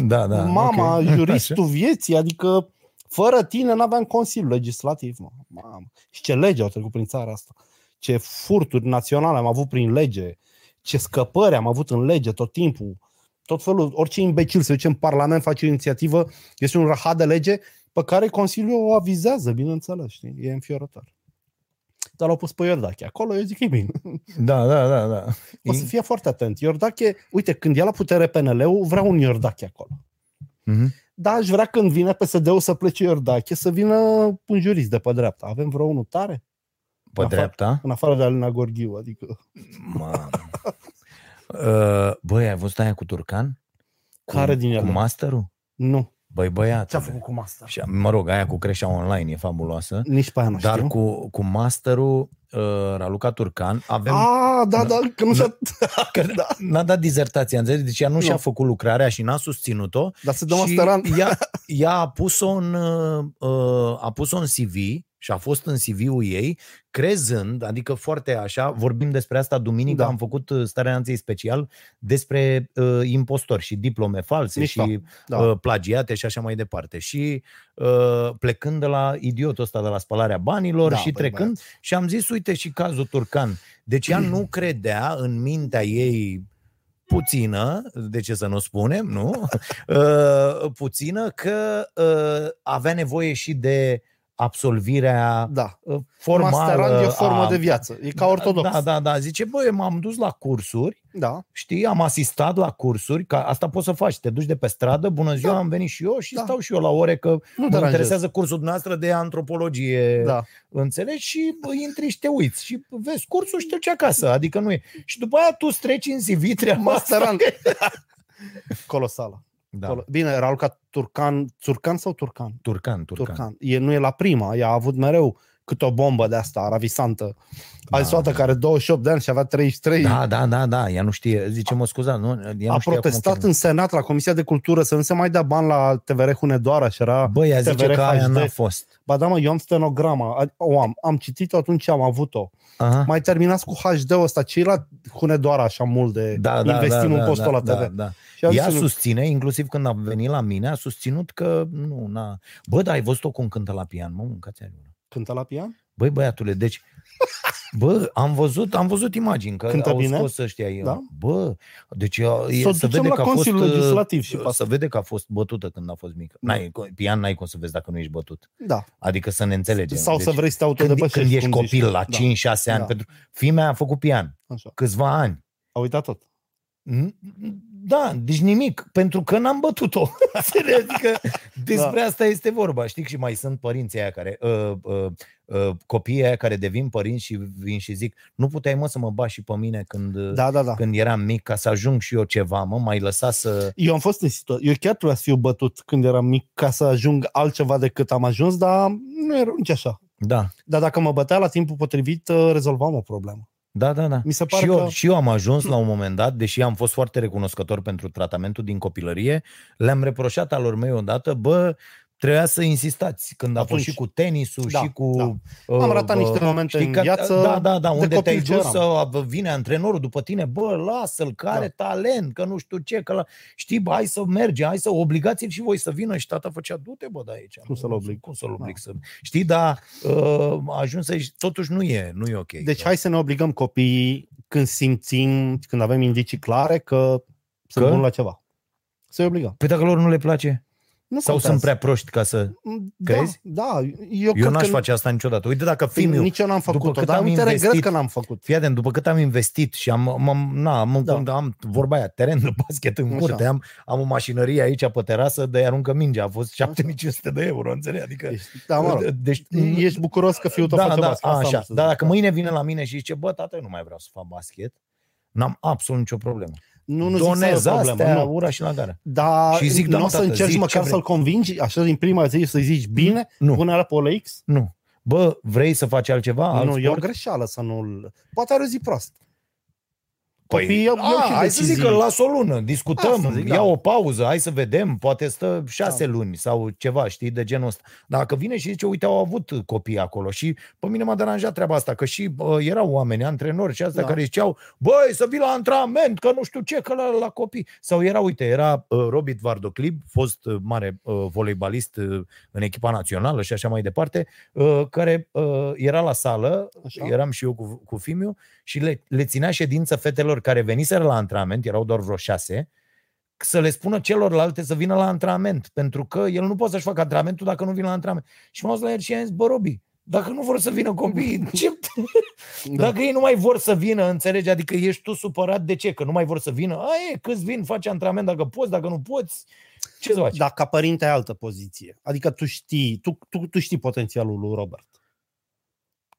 Da, da. mama, ok. juristul vieții, adică fără tine n-aveam Consiliul Legislativ. Mă. Mamă. Și ce lege au trecut prin țara asta. Ce furturi naționale am avut prin lege. Ce scăpări am avut în lege tot timpul. Tot felul, orice imbecil se duce în Parlament, face o inițiativă, este un rahat de lege pe care Consiliul o avizează, bineînțeles, știi? E înfiorător. Dar l-au pus pe Iordache. Acolo eu zic că e bine. Da, da, da, da. O să fie foarte atent. Iordache, uite, când e la putere PNL-ul, vrea un Iordache acolo. Mhm. Da, aș vrea când vine PSD-ul să plece Iordache, să vină un jurist de pe dreapta. Avem vreo unul tare? Pe În afară- dreapta? În afară de Alina Gorghiu, adică... Mamă. Uh, Băi, ai văzut aia cu Turcan? Cu, Care din ele? Cu masterul? Nu. Băi, băiat. Ce-a făcut cu asta? Și, mă rog, aia cu creșa online e fabuloasă. Nici pe aia nu Dar știu. cu, cu masterul uh, Raluca Turcan avem... Ah, da, da, că nu și-a... Că da. N-a dat dizertația, înțelegi? Deci ea nu, Nu. și-a făcut lucrarea și n-a susținut-o. Dar se dă și masteran. ea, ea a pus-o în, uh, uh, a pus-o în CV și a fost în CV-ul ei, crezând, adică foarte așa, vorbim despre asta duminică, Da. am făcut uh, starea nației special despre uh, impostori și diplome false Mișto. și Da. uh, plagiate și așa mai departe. Și uh, plecând de la idiotul ăsta de la spălarea banilor Da, și băi, trecând, și am zis, uite și cazul Turcan. Deci ea nu credea în mintea ei puțină, de ce să nu spunem, nu? Uh, puțină că uh, avea nevoie și de absolvirea Da. uh, formală. Masterand e o formă a- de viață. E ca ortodox. Da, da, da. Zice, băi, m-am dus la cursuri, da. știi, am asistat la cursuri, ca asta poți să faci, te duci de pe stradă, bună ziua, Da. am venit și eu și Da. stau și eu la ore, că Nu mă deranjează. interesează cursul dumneavoastră de antropologie Da. Înțelegi? Și bă, intri și te uiți și vezi cursul și te duci acasă. Adică nu e. Și după aia tu îți treci în CV treaba asta. Masteran. Colosală. Da. Colo- Bine, Raul ca Turcan, Turcan sau Turcan? Turcan, Turcan. Turcan. E, nu e la prima, ea a avut mereu cât o bombă de asta, ravisantă. Da. Ai soată care 28 de ani și avea 33. Da, da, da, da, ea nu știe, zice, mă scuza, nu, ea a nu știa protestat cum în Senat la Comisia de Cultură să nu se mai dea bani la TVR Hunedoara și era Bă, ea zice TVR că aia HD. n-a fost. Ba da, mă, eu am stenograma, a- o am, am citit-o atunci, am avut-o. Aha. Mai terminați cu HD-ul ăsta, ce la Hunedoara așa mult de Da, da, investim da, în da, postul da, la TV? Da, da. Și am Ea zis, susține, inclusiv când a venit la mine, a susținut că nu, na. Bă, dar ai văzut-o cum cântă la pian, mă, mâncați aia. Cântă la pian? Băi, băiatule, deci, bă, am văzut, am văzut imagini că Cântă au bine? scos ăștia. Da? Bă, deci e, Să o se ducem vede la că a fost, Consiliul Legislativ și uh, pe să vede că a fost bătută când a fost mică. N-ai, pian n-ai cum să vezi dacă nu ești bătut. Da. Adică să ne înțelegem. Sau deci, să vrei să te când, autodepășești. când ești cum copil zici. la Da. 5-6 ani, Da. pentru fimea a făcut pian Așa. câțiva ani. A uitat tot. Da, deci nimic, pentru că n-am bătut-o. Înțelegi? adică despre Da. asta este vorba. Știi și mai sunt părinții aia care, uh, uh, uh, copiii aia care devin părinți și vin și zic nu puteai mă să mă bași și pe mine când, Da, da, da. când eram mic ca să ajung și eu ceva, mă, mai lăsa să... Eu am fost în situație. Eu chiar trebuia să fiu bătut când eram mic ca să ajung altceva decât am ajuns, dar nu era nici așa. Da, Dar dacă mă bătea la timpul potrivit, uh, rezolvam o problemă. Da, da. da. Mi se pare și, eu, că- și eu am ajuns la un moment dat, deși am fost foarte recunoscător pentru tratamentul din copilărie, le-am reproșat alor mei odată, bă, trebuia să insistați când a Atunci. fost și cu tenisul Da, și cu... da. uh, Am ratat bă, niște momente în că- viață Da, da, da, de unde copil te-ai ce dus eram. să vine antrenorul după tine, bă, lasă-l, că are Da. talent, că nu știu ce, că la... știi, bă, hai să merge, hai să obligați-l și voi să vină și tata făcea, du-te, bă, de aici. Cum să-l oblig? Cum să-l oblig să... Știi, dar uh, ajuns să totuși nu e, nu e ok. Deci hai să ne obligăm copiii când simțim, când avem indicii clare că sunt Că? buni la ceva. Să-i obligăm. Păi dacă lor nu le place? Nu Sau contează. sunt prea proști ca să... da, crezi? Da, eu, Eu cred n-aș că face asta niciodată. Uite, dacă filmul... nici eu n-am după făcut-o, cât dar am uite, regret investit- că n-am făcut. Fii atent, după cât am investit și am, am, na, am, Da. da. am vorba aia, teren de basket în Așa. curte, am, am o mașinărie aici pe terasă de aruncă mingea, a fost 7500 de euro, înțelegi? Adică, Ești, da, mă rog. deci, Ești bucuros că fiul tău da, face da, basket. asta am așa. vrut să Dar zic. dacă mâine vine la mine și zice, bă, tată, eu nu mai vreau să fac basket, n-am absolut nicio problemă. Nu, nu zic să ai o Donez problemă, astea, nu. ura și la gara. Dar Și zic, da, nu o mă, să tată, încerci zici ce măcar vrei. să-l convingi, așa din prima zi, să-i zici bine, Nu. pune la pe OLX? Nu. Bă, vrei să faci altceva? alt Nu, e o sport? greșeală să nu-l... Poate are o zi proastă. Păi, Copiii iau- iau a, și hai să decizii. zic că las o lună, discutăm, Asta zic, ia da. o pauză, hai să vedem, poate stă șase Da. luni sau ceva, știi, de genul ăsta. Dacă vine și zice, uite, au avut copii acolo și pe mine m-a deranjat treaba asta, că și bă, erau oameni, antrenori și astea Da. care ziceau, băi, să vii la antrenament, că nu știu ce, că la, la copii. Sau era, uite, era uh, Robit Vardoclib, fost uh, mare uh, voleibalist uh, în echipa națională și așa mai departe, uh, care uh, era la sală, Așa. eram și eu cu, cu Fimiu, și le, le ținea ședință fetelor care veniseră la antrenament, erau doar vreo șase, să le spună celorlalte să vină la antrenament, pentru că el nu poate să-și facă antrenamentul dacă nu vine la antrenament. Și m-am dus la el și i-am zis, bă, Robi, dacă nu vor să vină copiii, ce... Da. dacă ei nu mai vor să vină, înțelegi? Adică ești tu supărat de ce? Că nu mai vor să vină? A, e, câți vin, faci antrenament dacă poți, dacă nu poți, ce să faci? Dar ca părinte ai altă poziție. Adică tu știi, tu, tu, tu știi potențialul lui Robert.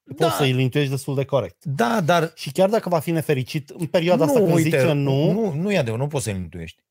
Poți Da. să-i intuiești destul de corect. Da, dar Și chiar dacă va fi nefericit în perioada asta când zice nu, nu, nu e adevărat, nu poți să-l intuiești.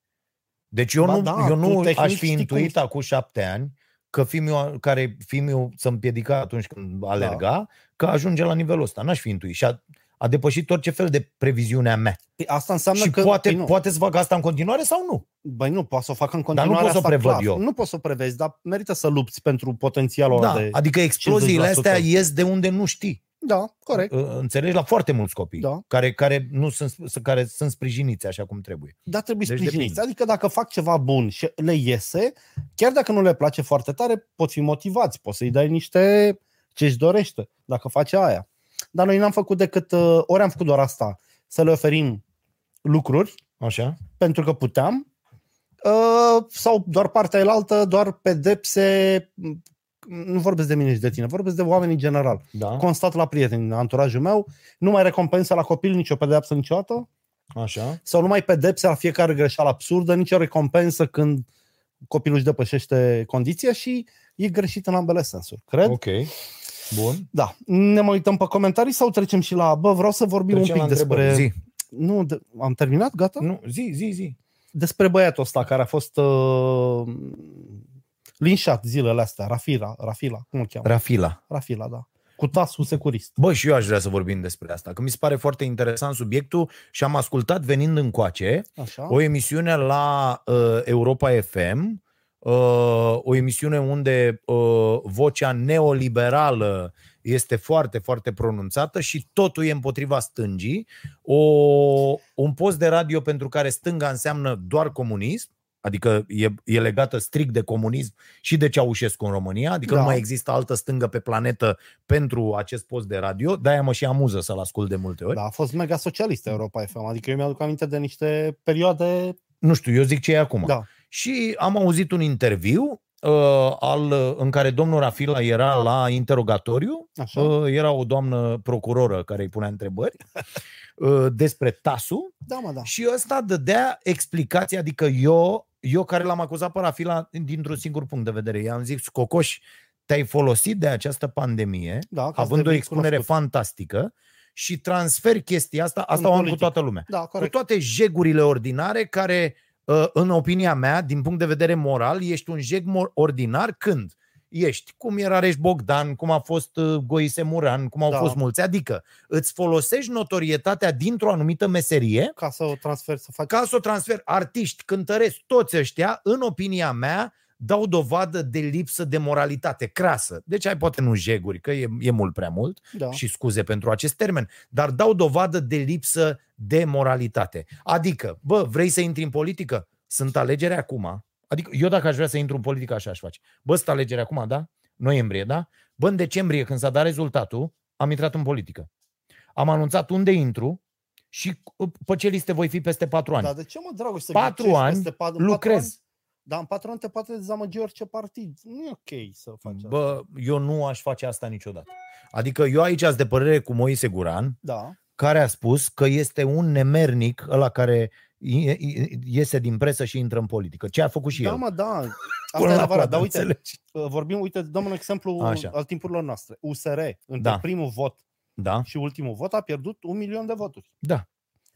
Deci eu Ba nu, da, eu tu nu tehnic aș fi știi intuit cum- acum șapte ani că fimiu, care fimiu să împiedica atunci când alerga, da. că ajunge la nivelul ăsta. N-aș fi intuit. Și a, a depășit orice fel de previziune a mea. Păi asta înseamnă și că... poate, păi nu. poate să facă asta în continuare sau nu? Băi, nu, poate să o facă în Dar nu continuare. pot să o asta prevăd clar. eu. Nu poți să o prevezi, dar merită să lupți pentru potențialul Da, ăla de... adică exploziile 50%. astea ies de unde nu știi. Da, corect. Uh, Înțelegi? La foarte mulți copii Da. care, care, nu sunt, care sunt sprijiniți așa cum trebuie. Dar trebuie Deci sprijiniți. depinde. Adică dacă fac ceva bun și le iese, chiar dacă nu le place foarte tare, pot fi motivați. Poți să-i dai niște ce își dorește, dacă face aia. Dar noi n-am făcut decât, uh, ori am făcut doar asta, să le oferim lucruri, Așa? pentru că puteam, uh, sau doar partea elaltă, doar pedepse, nu vorbesc de mine și de tine, vorbesc de oameni în general. Da. Constat la prieteni, în anturajul meu, nu mai recompensă la copil nicio pedeapsă niciodată, Așa. sau numai pedepse la fiecare greșeală absurdă, nicio recompensă când copilul își depășește condiția și e greșit în ambele sensuri, cred. Ok. Bun. Da. Ne mai uităm pe comentarii sau trecem și la... Bă, vreau să vorbim Trecem un la pic despre... întrebări. Zi. Nu, de... am terminat? Gata? Nu, zi, zi, zi. Despre băiatul ăsta care a fost uh... linșat zilele astea, Rafila, Rafila, cum îl cheamă? Rafila. Rafila, da. cu tasul securist. Bă, și eu aș vrea să vorbim despre asta, că mi se pare foarte interesant subiectul și am ascultat venind încoace Așa? o emisiune la uh, Europa FM, uh, o emisiune unde uh, vocea neoliberală este foarte, foarte pronunțată și totul e împotriva stângii. O, un post de radio pentru care stânga înseamnă doar comunism, adică e, e legată strict de comunism și de Ceaușescu în România, adică Da. nu mai există altă stângă pe planetă pentru acest post de radio, de-aia mă și amuză să-l ascult de multe ori. Da, a fost mega socialistă Europa FM, adică eu mi-aduc aminte de niște perioade... Nu știu, eu zic ce e acum. Da, Și am auzit un interviu uh, al, în care domnul Rafila era la interogatoriu. așa. Uh, era o doamnă procuroră care îi punea întrebări uh, despre TASU Da, mă, da. și ăsta dădea explicații, adică eu, eu care l-am acuzat pe Rafila dintr-un singur punct de vedere. I-am zis, Cocoș, te-ai folosit de această pandemie, da ca să având o devii expunere cunoscut. fantastică și transferi chestia asta, asta o am cu politic. toată lumea Da, cu corect. toate jegurile ordinare care, uh, în opinia mea, din punct de vedere moral, ești un jeg mor- ordinar când ești, cum era Reș Bogdan, cum a fost uh, Goise Muran, cum au Da. fost mulți. Adică îți folosești notorietatea dintr-o anumită meserie Ca să o transfer, să faci... ca să o transferi. Artiști, cântăreți, toți ăștia, în opinia mea, dau dovadă de lipsă de moralitate crasă. Deci ai poate nu jeguri, că e, e mult prea mult, Da. și scuze pentru acest termen, dar dau dovadă de lipsă de moralitate. Adică, bă, vrei să intri în politică? Sunt alegeri acum. Adică eu dacă aș vrea să intru în politică, așa aș face. Bă, sunt alegeri acum, da? Noiembrie, da? Bă, în decembrie, când s-a dat rezultatul, am intrat în politică. Am anunțat unde intru și pe ce liste voi fi peste patru ani. Dar de ce mă, Dragoș, să Patru ghicești ani peste pat- în lucrez. Patru ani, dar în patru ani te poate dezamăgi orice partid. Nu e ok să faci asta. Bă, eu nu aș face asta niciodată. Adică eu aici ați de părere cu Moise Guran, Da, care a spus că este un nemernic ăla care i- i- iese din presă și intră în politică. Ce a făcut și da, el. mă, da. Până Asta la e adevărat, coadă, dar uite, înțelegi? vorbim, uite, dăm un exemplu Așa. al timpurilor noastre. USR, între Da. primul vot Da, și ultimul vot, a pierdut un milion de voturi. da.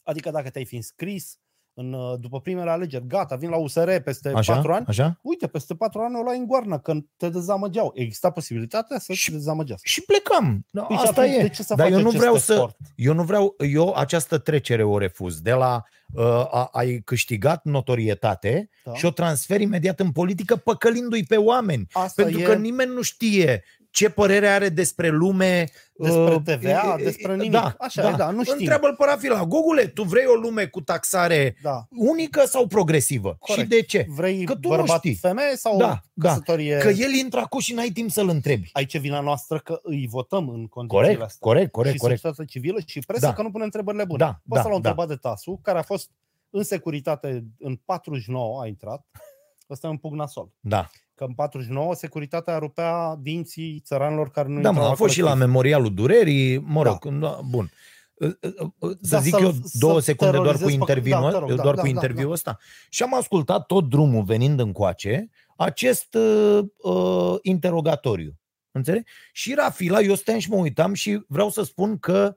Adică dacă te-ai fi înscris în, uh, după primele alegeri, gata, vin la USR peste Așa, patru ani, așa. uite, peste patru ani o luai în goarnă, când te dezamăgeau. Exista posibilitatea să Și- te dezamăgească. Și plecam. Da, Păi și asta atunci e. De ce să Dar faci eu nu acest vreau să, efort? eu nu vreau, eu această trecere o refuz. De la uh, a, ai câștigat notorietate Da. și o transferi imediat în politică păcălindu-i pe oameni. Asta Pentru e... că nimeni nu știe ce părere are despre lume. Despre uh, TVA, e- e- despre nimic. Da, Așa e, da, nu știm. Întreabă-l pe Rafila. Gogule, tu vrei o lume cu taxare Da. unică sau progresivă? Corect. Și de ce? Vrei Că tu nu bărbat știi. femeie sau Da, da. căsătorie? Că el intră acum și n-ai timp să-l întrebi. Aici e vina noastră că îi votăm în condițiile Corect, astea. corect, corect, și corect. societatea civilă și presa Da. că nu pune întrebările bune. Da, Pe da, ăsta l-au da. întrebat de Tasu, care a fost în securitate în 49 a intrat. Ăsta e un pug nasol. Da, Că în 49 securitatea rupea dinții țăranilor care nu da mă, intrau a fost și la colectiv. Memorialul Durerii, mă rog, da. bun. Să Da, zic să-l- eu să două secunde doar cu terorizezi pe- interviul, da, te rog, da, doar da, cu da, interviul da. ăsta. Și am ascultat tot drumul venind încoace acest uh, uh, interogatoriu. Înțelegi? Și Rafila, eu stăteam și mă uitam și vreau să spun că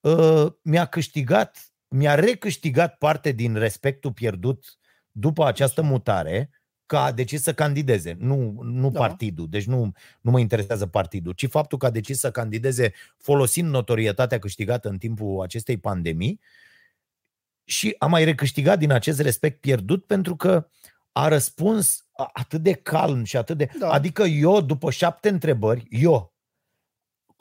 uh, mi-a câștigat, mi-a recâștigat parte din respectul pierdut după această mutare, că a decis să candideze, nu, nu Da. partidul. Deci nu, nu mă interesează partidul, ci faptul că a decis să candideze folosind notorietatea câștigată în timpul acestei pandemii și a mai recâștigat din acest respect pierdut pentru că a răspuns a- atât de calm și atât de... Da. Adică eu, după șapte întrebări, eu,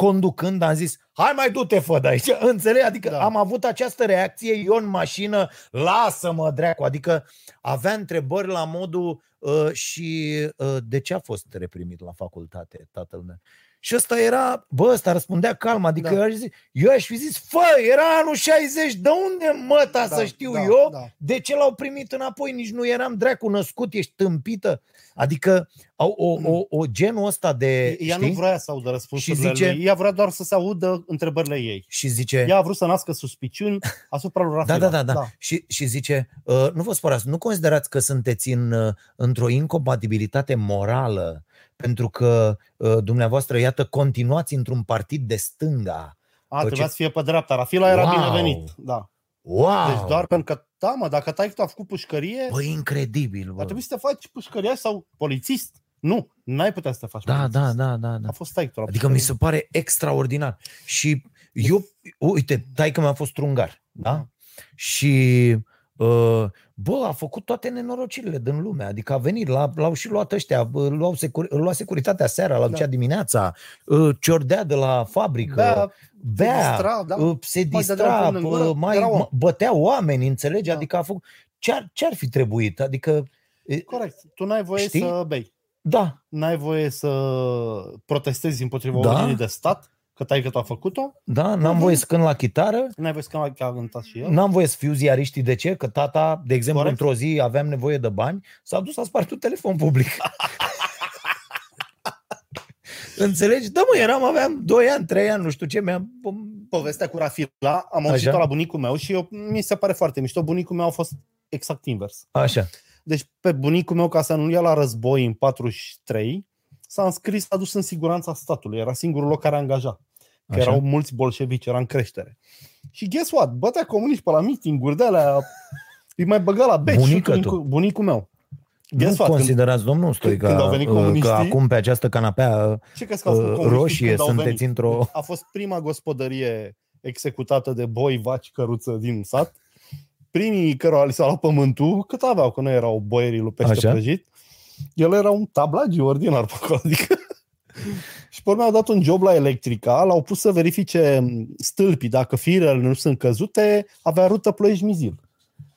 conducând, am zis, hai mai du-te, fă de aici, înțelegi? Adică Da. da. am avut această reacție, eu în mașină, lasă-mă, dracu, adică avea întrebări la modul uh, și uh, de ce a fost reprimit la facultate tatăl meu? Și ăsta era, bă, ăsta răspundea calm, adică Da. da. eu, aș zis, eu aș fi zis, fă, era anul 60, de unde măta Da, să știu da, eu? da. De ce l-au primit înapoi? Nici nu eram dracu născut, ești tâmpită. Adică au o, o, o genul ăsta de, Ea știi? nu vrea să audă răspunsurile Și zice- lui. Ea vrea doar să se audă întrebările ei. Și zice, Ea a vrut să nască suspiciuni asupra lui Da, Rafila. da, da, da. Și, și zice, uh, nu vă spărați, nu considerați că sunteți în, uh, într-o incompatibilitate morală pentru că uh, dumneavoastră, iată, continuați într-un partid de stânga. A, ce- trebuia să fie pe dreapta. Rafila era Wow! binevenit. Da. Wow! Deci doar pentru că, da, mă, dacă tai tu a făcut pușcărie, Băi, incredibil, ar bă. trebui să te faci pușcăriaș sau polițist. Nu, n-ai putea să te faci Da, polițist. da, da, da, da. A fost taică Adică mi se pare extraordinar. Și eu, uite, tai că mi-a fost ungar, da? Și uh, bă, a făcut toate nenorocirile din lume. Adică a venit, l-a, l-au și luat ăștia, bă, luau securi, lua securitatea seara, la Da. ducea dimineața, uh, ciordea de la fabrică, Bea, bea, distra, da. uh, se Mai dădea distra, până în gură, uh, mai era om. bătea oameni, înțelegi? Da. Adică a făcut... Ce-ar, ce-ar fi trebuit? Adică, e, Corect. Tu n-ai voie Știi? să bei. da, N-ai voie să protestezi împotriva Da. ordinii de stat, că tai că tu a făcut-o. da, n-am Mhm. voie să cânt la chitară, N-ai voie să cam că a cântat și el. N-am voie să fiu ziariștii de ce? Că tata, de exemplu, Corect. într-o zi aveam nevoie de bani, s-a dus a spart un telefon public. Înțelegi? Da, mă, eram, aveam 2 ani, 3 ani, nu știu ce, mi-am... Povestea cu Rafila, am auzit-o Așa. la bunicul meu și eu, mi se pare foarte mișto. Bunicul meu a fost exact invers. Așa. Deci pe bunicul meu, ca să nu ia la război în 43, s-a înscris, s-a dus în siguranța statului. Era singurul loc care angaja. Că Așa. erau mulți bolșevici, era în creștere. Și guess what? Bătea comuniști pe la meeting-uri de alea, îi mai băga la beci. Bunică și tu. bunicul, bunicul meu. Nu Guess what? Când, considerați, domnul Stoica, când au venit că comuniștii- acum pe această canapea ce crezi că au făcut uh, comuniștii roșie când au sunteți venit? într-o... A fost prima gospodărie executată de boi, vaci, căruță din sat. Primii cărora li s-a luat pământul, cât aveau, că nu erau boierii lui pește Așa. prăjit. El era un tablagiu ordinar pe acolo. Adică... și pe urmă au dat un job la Electrica, l-au pus să verifice stâlpii, dacă firele nu sunt căzute, avea rută Ploiești-Mizil,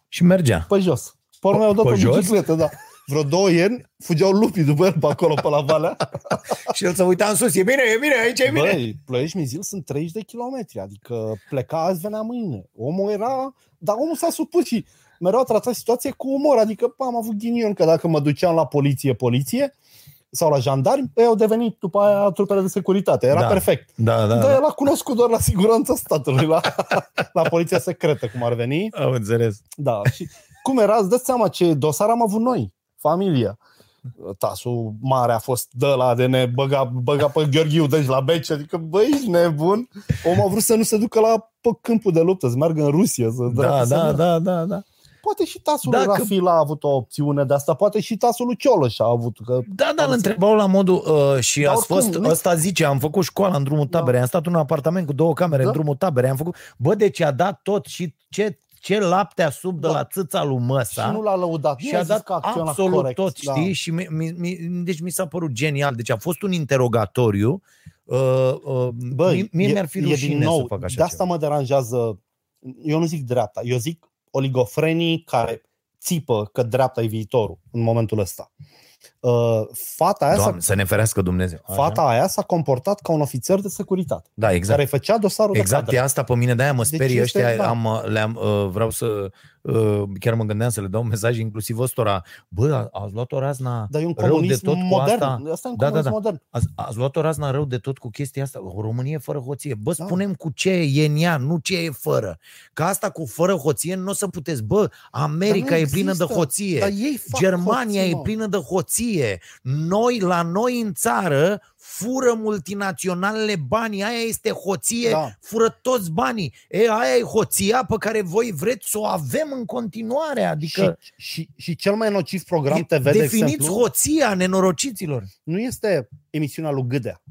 Și mergea. pe jos. Pe urmă au dat Pe o jos? bicicletă, da. Vreo două ieri fugeau lupii după el pe acolo, pe la Valea. Și el se uita în sus, e bine, e bine, aici e bine. Băi, Ploiești-Mizil sunt 30 de kilometri, adică pleca azi, venea mâine. Omul era, dar omul s-a supus și mereu a tratat situația cu umor, adică pă, am avut ghinion că dacă mă duceam la poliție, poliție, sau la jandarmi, ei au devenit după aia trupele de securitate. Era Da. perfect. Da, da, Dar da. el a cunoscut doar la siguranța statului, la, la poliția secretă, cum ar veni. Am înțeles. Da, și cum era, îți dați seama ce dosar am avut noi, familia. Tasul mare a fost de la de ne băga, băga pe Gheorghiu deci la beci, adică băi, ești nebun. Omul a vrut să nu se ducă la pe câmpul de luptă, să meargă în Rusia. Să Da, să da, nu- da, da, da. Poate și tasul Dacă- lui Rafil a avut o opțiune de asta, poate și tasul lui Cioloș a avut. Că Da, dar îl întrebau la modul uh, și Dar a oricum, fost, nu- ăsta zice, am făcut școala în drumul Da. taberei, am stat în un apartament cu două camere Da. în drumul taberei, am făcut, bă, deci a dat tot și ce, ce laptea sub de Da. la țâța lui și Măsa nu l-a lăudat. și Nu a zis dat că acționa absolut corect. tot, Da. știi? Și mi, mi, mi, deci mi s-a părut genial. Deci a fost un interogatoriu. Uh, uh, Băi, mie, mie e- mi-ar fi e din rușine nou, să fac așa De asta ceva. mă deranjează, eu nu zic dreapta, eu zic oligofrenii care țipă că dreapta e viitorul în momentul ăsta. Uh, fata aia, Doamne, s-a, să ne ferească Dumnezeu. Așa? fata aia s-a comportat ca un ofițer de securitate, Da, exact. care făcea dosarul Exact, de cadre. e asta pe mine, de-aia mă Deci sperie este- ăștia, da. am, le-am, uh, vreau să, uh, chiar mă gândeam să le dau un mesaj inclusiv ăstora, bă, a- ați luat o razna Dar e un rău de comunism tot cu modern. asta. Asta e un Da, da, comunism da. modern. Ați, ați luat o razna rău de tot cu chestia asta. O Românie fără hoție. Bă, Da. spunem cu ce e în ea, nu ce e fără. Că asta cu fără hoție nu o să puteți. Bă, America Dar e nu plină de există. hoție. Dar ei fac Germania hoții, e mă. plină de hoție. Noi, la noi în țară, fură multinaționalele banii. Aia este hoție, Da. fură toți banii. E, aia e hoția pe care voi vreți să o avem în continuare. Adică Și, și, și cel mai nociv program TV, de definiți exemplu, hoția nenorociților. nu este emisiunea lui Gâdea,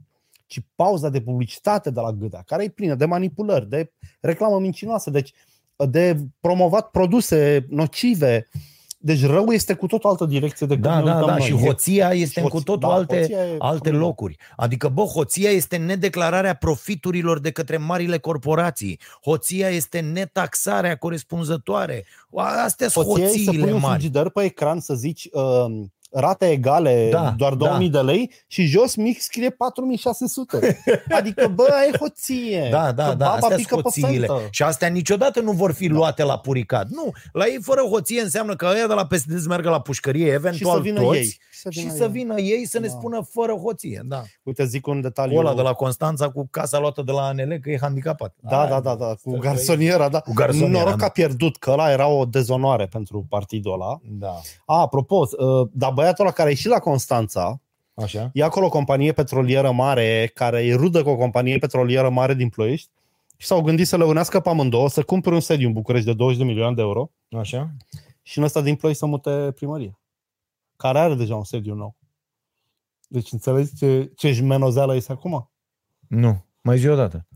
ci pauza de publicitate de la Gâdea, care e plină de manipulări, de reclamă mincinoasă, deci de promovat produse nocive. Deci rău este cu tot o altă direcție decât Da, ne da, uităm da, noi. și hoția este și cu hoț- totul da, alte, hoția e alte formidabel. locuri. Adică, bă, hoția este nedeclararea profiturilor de către marile corporații. Hoția este netaxarea corespunzătoare. Astea sunt Hoția e să pui hoțiile un mari. frigider pe ecran să zici uh, rate egale, Da, doar 2000 de lei și jos mic scrie 4600. Adică, bă, e hoție. Da, da, Că da, baba astea pică sunt pe hoțiile. fentă. Și astea niciodată nu vor fi luate la puricat. Nu, la ei fără hoție înseamnă că ăia de la PSD să meargă la pușcărie, Și să eventual vină toți, ei. și să vină ei să ne Da. spună fără hoție. Da. Uite, zic un detaliu. Cu ăla de la Constanța cu casa luată de la ANL că e handicapat. Da, Aia, da, da, da, cu să garsoniera, da. Cu garsoniera, Noroc că da. a pierdut, că ăla era o dezonoare pentru partidul ăla. Da. A, apropo, uh, dar băiatul ăla care a ieșit la Constanța, Așa? e acolo o companie petrolieră mare, care e rudă cu o companie petrolieră mare din Ploiești, și s-au gândit să le unească pe amândouă, să cumpere un sediu în București de 20 de milioane de euro Așa? și în ăsta din Ploiești să mute primărie, care are deja un sediu nou. Deci înțelegi ce, ce jmenozeală este acum? Nu, mai zi o dată.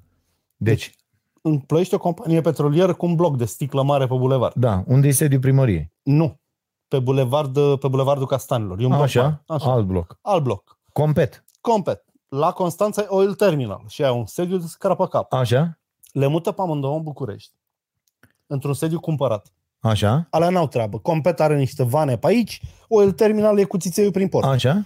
Deci, În Ploiești o companie petrolieră cu un bloc de sticlă mare pe bulevard. da, unde e sediul primăriei? Nu. Pe, bulevard, pe bulevardul Castanilor. E un bloc Așa, mare. Așa. alt bloc. Alt bloc. Compet. Complet. La Constanța e Oil Terminal și ai un sediu de scrapă cap. Așa, Le mută pe amândouă în București. Într-un sediu cumpărat. așa, Alea n-au treabă. Compet are niște vane pe aici, Oil Terminal e cu țițeiul prin port. așa.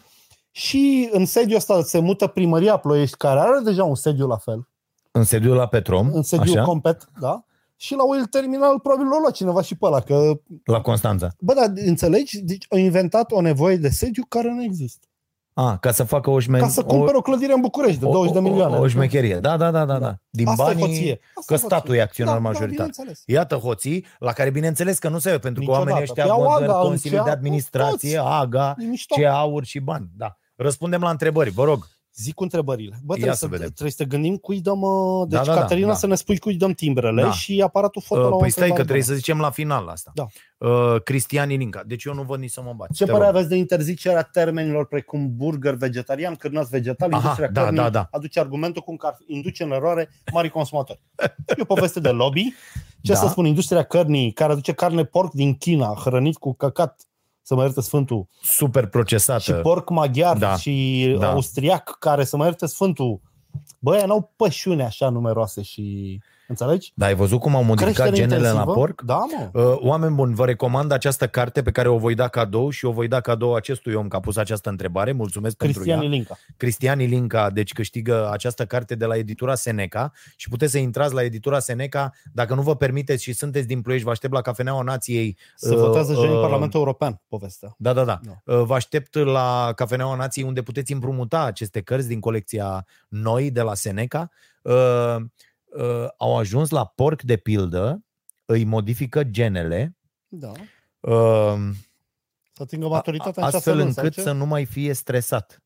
Și în sediul ăsta se mută primăria Ploiești, care are deja un sediu la fel, În sediul la Petrom, în sediu așa, complet, da? Și la Oil Terminal probabil l-a luat cineva și pe ăla, că, la Constanța. bă, dar înțelegi? Deci au inventat o nevoie de sediu care nu există. A, ca să facă o șme... Ca să cumpere o clădire în București de 20 de milioane. O, o, o șmecherie. Da, da, da, da, da. Din Asta e banii... hoție. Asta că e statul hoție. e acționar da, majoritar. Da, bineînțeles. Iată hoții, la care bineînțeles că nu se pentru că Niciodată. oamenii ăștia Păi au văd AGA, Consiliul în de cea- Administrație, toți. AGA, E mișto. ce aur și bani. Da. Răspundem la întrebări, vă rog. Zic cu întrebările. Bă, Ia trebuie să să, vedem. trebuie să gândim cui dăm... uh, Deci, Da, da, da, Caterina, da. să ne spui cui dăm timbrele Da. și aparatul foto la o Uh, Păi stai că întrebare trebuie să bună. zicem la final asta. Da. Uh, Cristian Ilinca. Deci eu nu văd nici să mă bați. Ce Te părere rog. aveți de interzicerea termenilor precum burger vegetarian, cârnați vegetal, Aha, industria da, cărnii da, da. aduce argumentul cum că ar induce în eroare mari consumatori. E o poveste de lobby. Ce Da. să spun, industria cărnii care aduce carne porc din China, hrănit cu căcat, să mă ierte Sfântul, Super procesată. și porc maghiar Da. și Da. austriac, care să mă ierte Sfântul, bă, ăia n-au pășune așa numeroase și... Înțelegi? Da, ai văzut cum au modificat Creștere genele intensivă. la porc? Da, mă. Uh, Oameni buni, vă recomand această carte pe care o voi da cadou și o voi da cadou acestui om că a pus această întrebare. Mulțumesc Cristian pentru ea. Ilinca. Cristian Ilinca, deci câștigă această carte de la editura Seneca și puteți să intrați la editura Seneca. Dacă nu vă permiteți și sunteți din Ploiești, vă aștept la Cafeneaua Nației. Se Uh, votează joi în uh, Parlamentul European, povestea. Da, da, da. Da. Uh, Vă aștept la Cafeneaua Nației unde puteți împrumuta aceste cărți din colecția noi de la Seneca. Uh, uh, Au ajuns la porc de pildă, îi modifică genele, Da. uh, Să atingă maturitatea în șase astfel luni, sau încât ce? să nu mai fie stresat.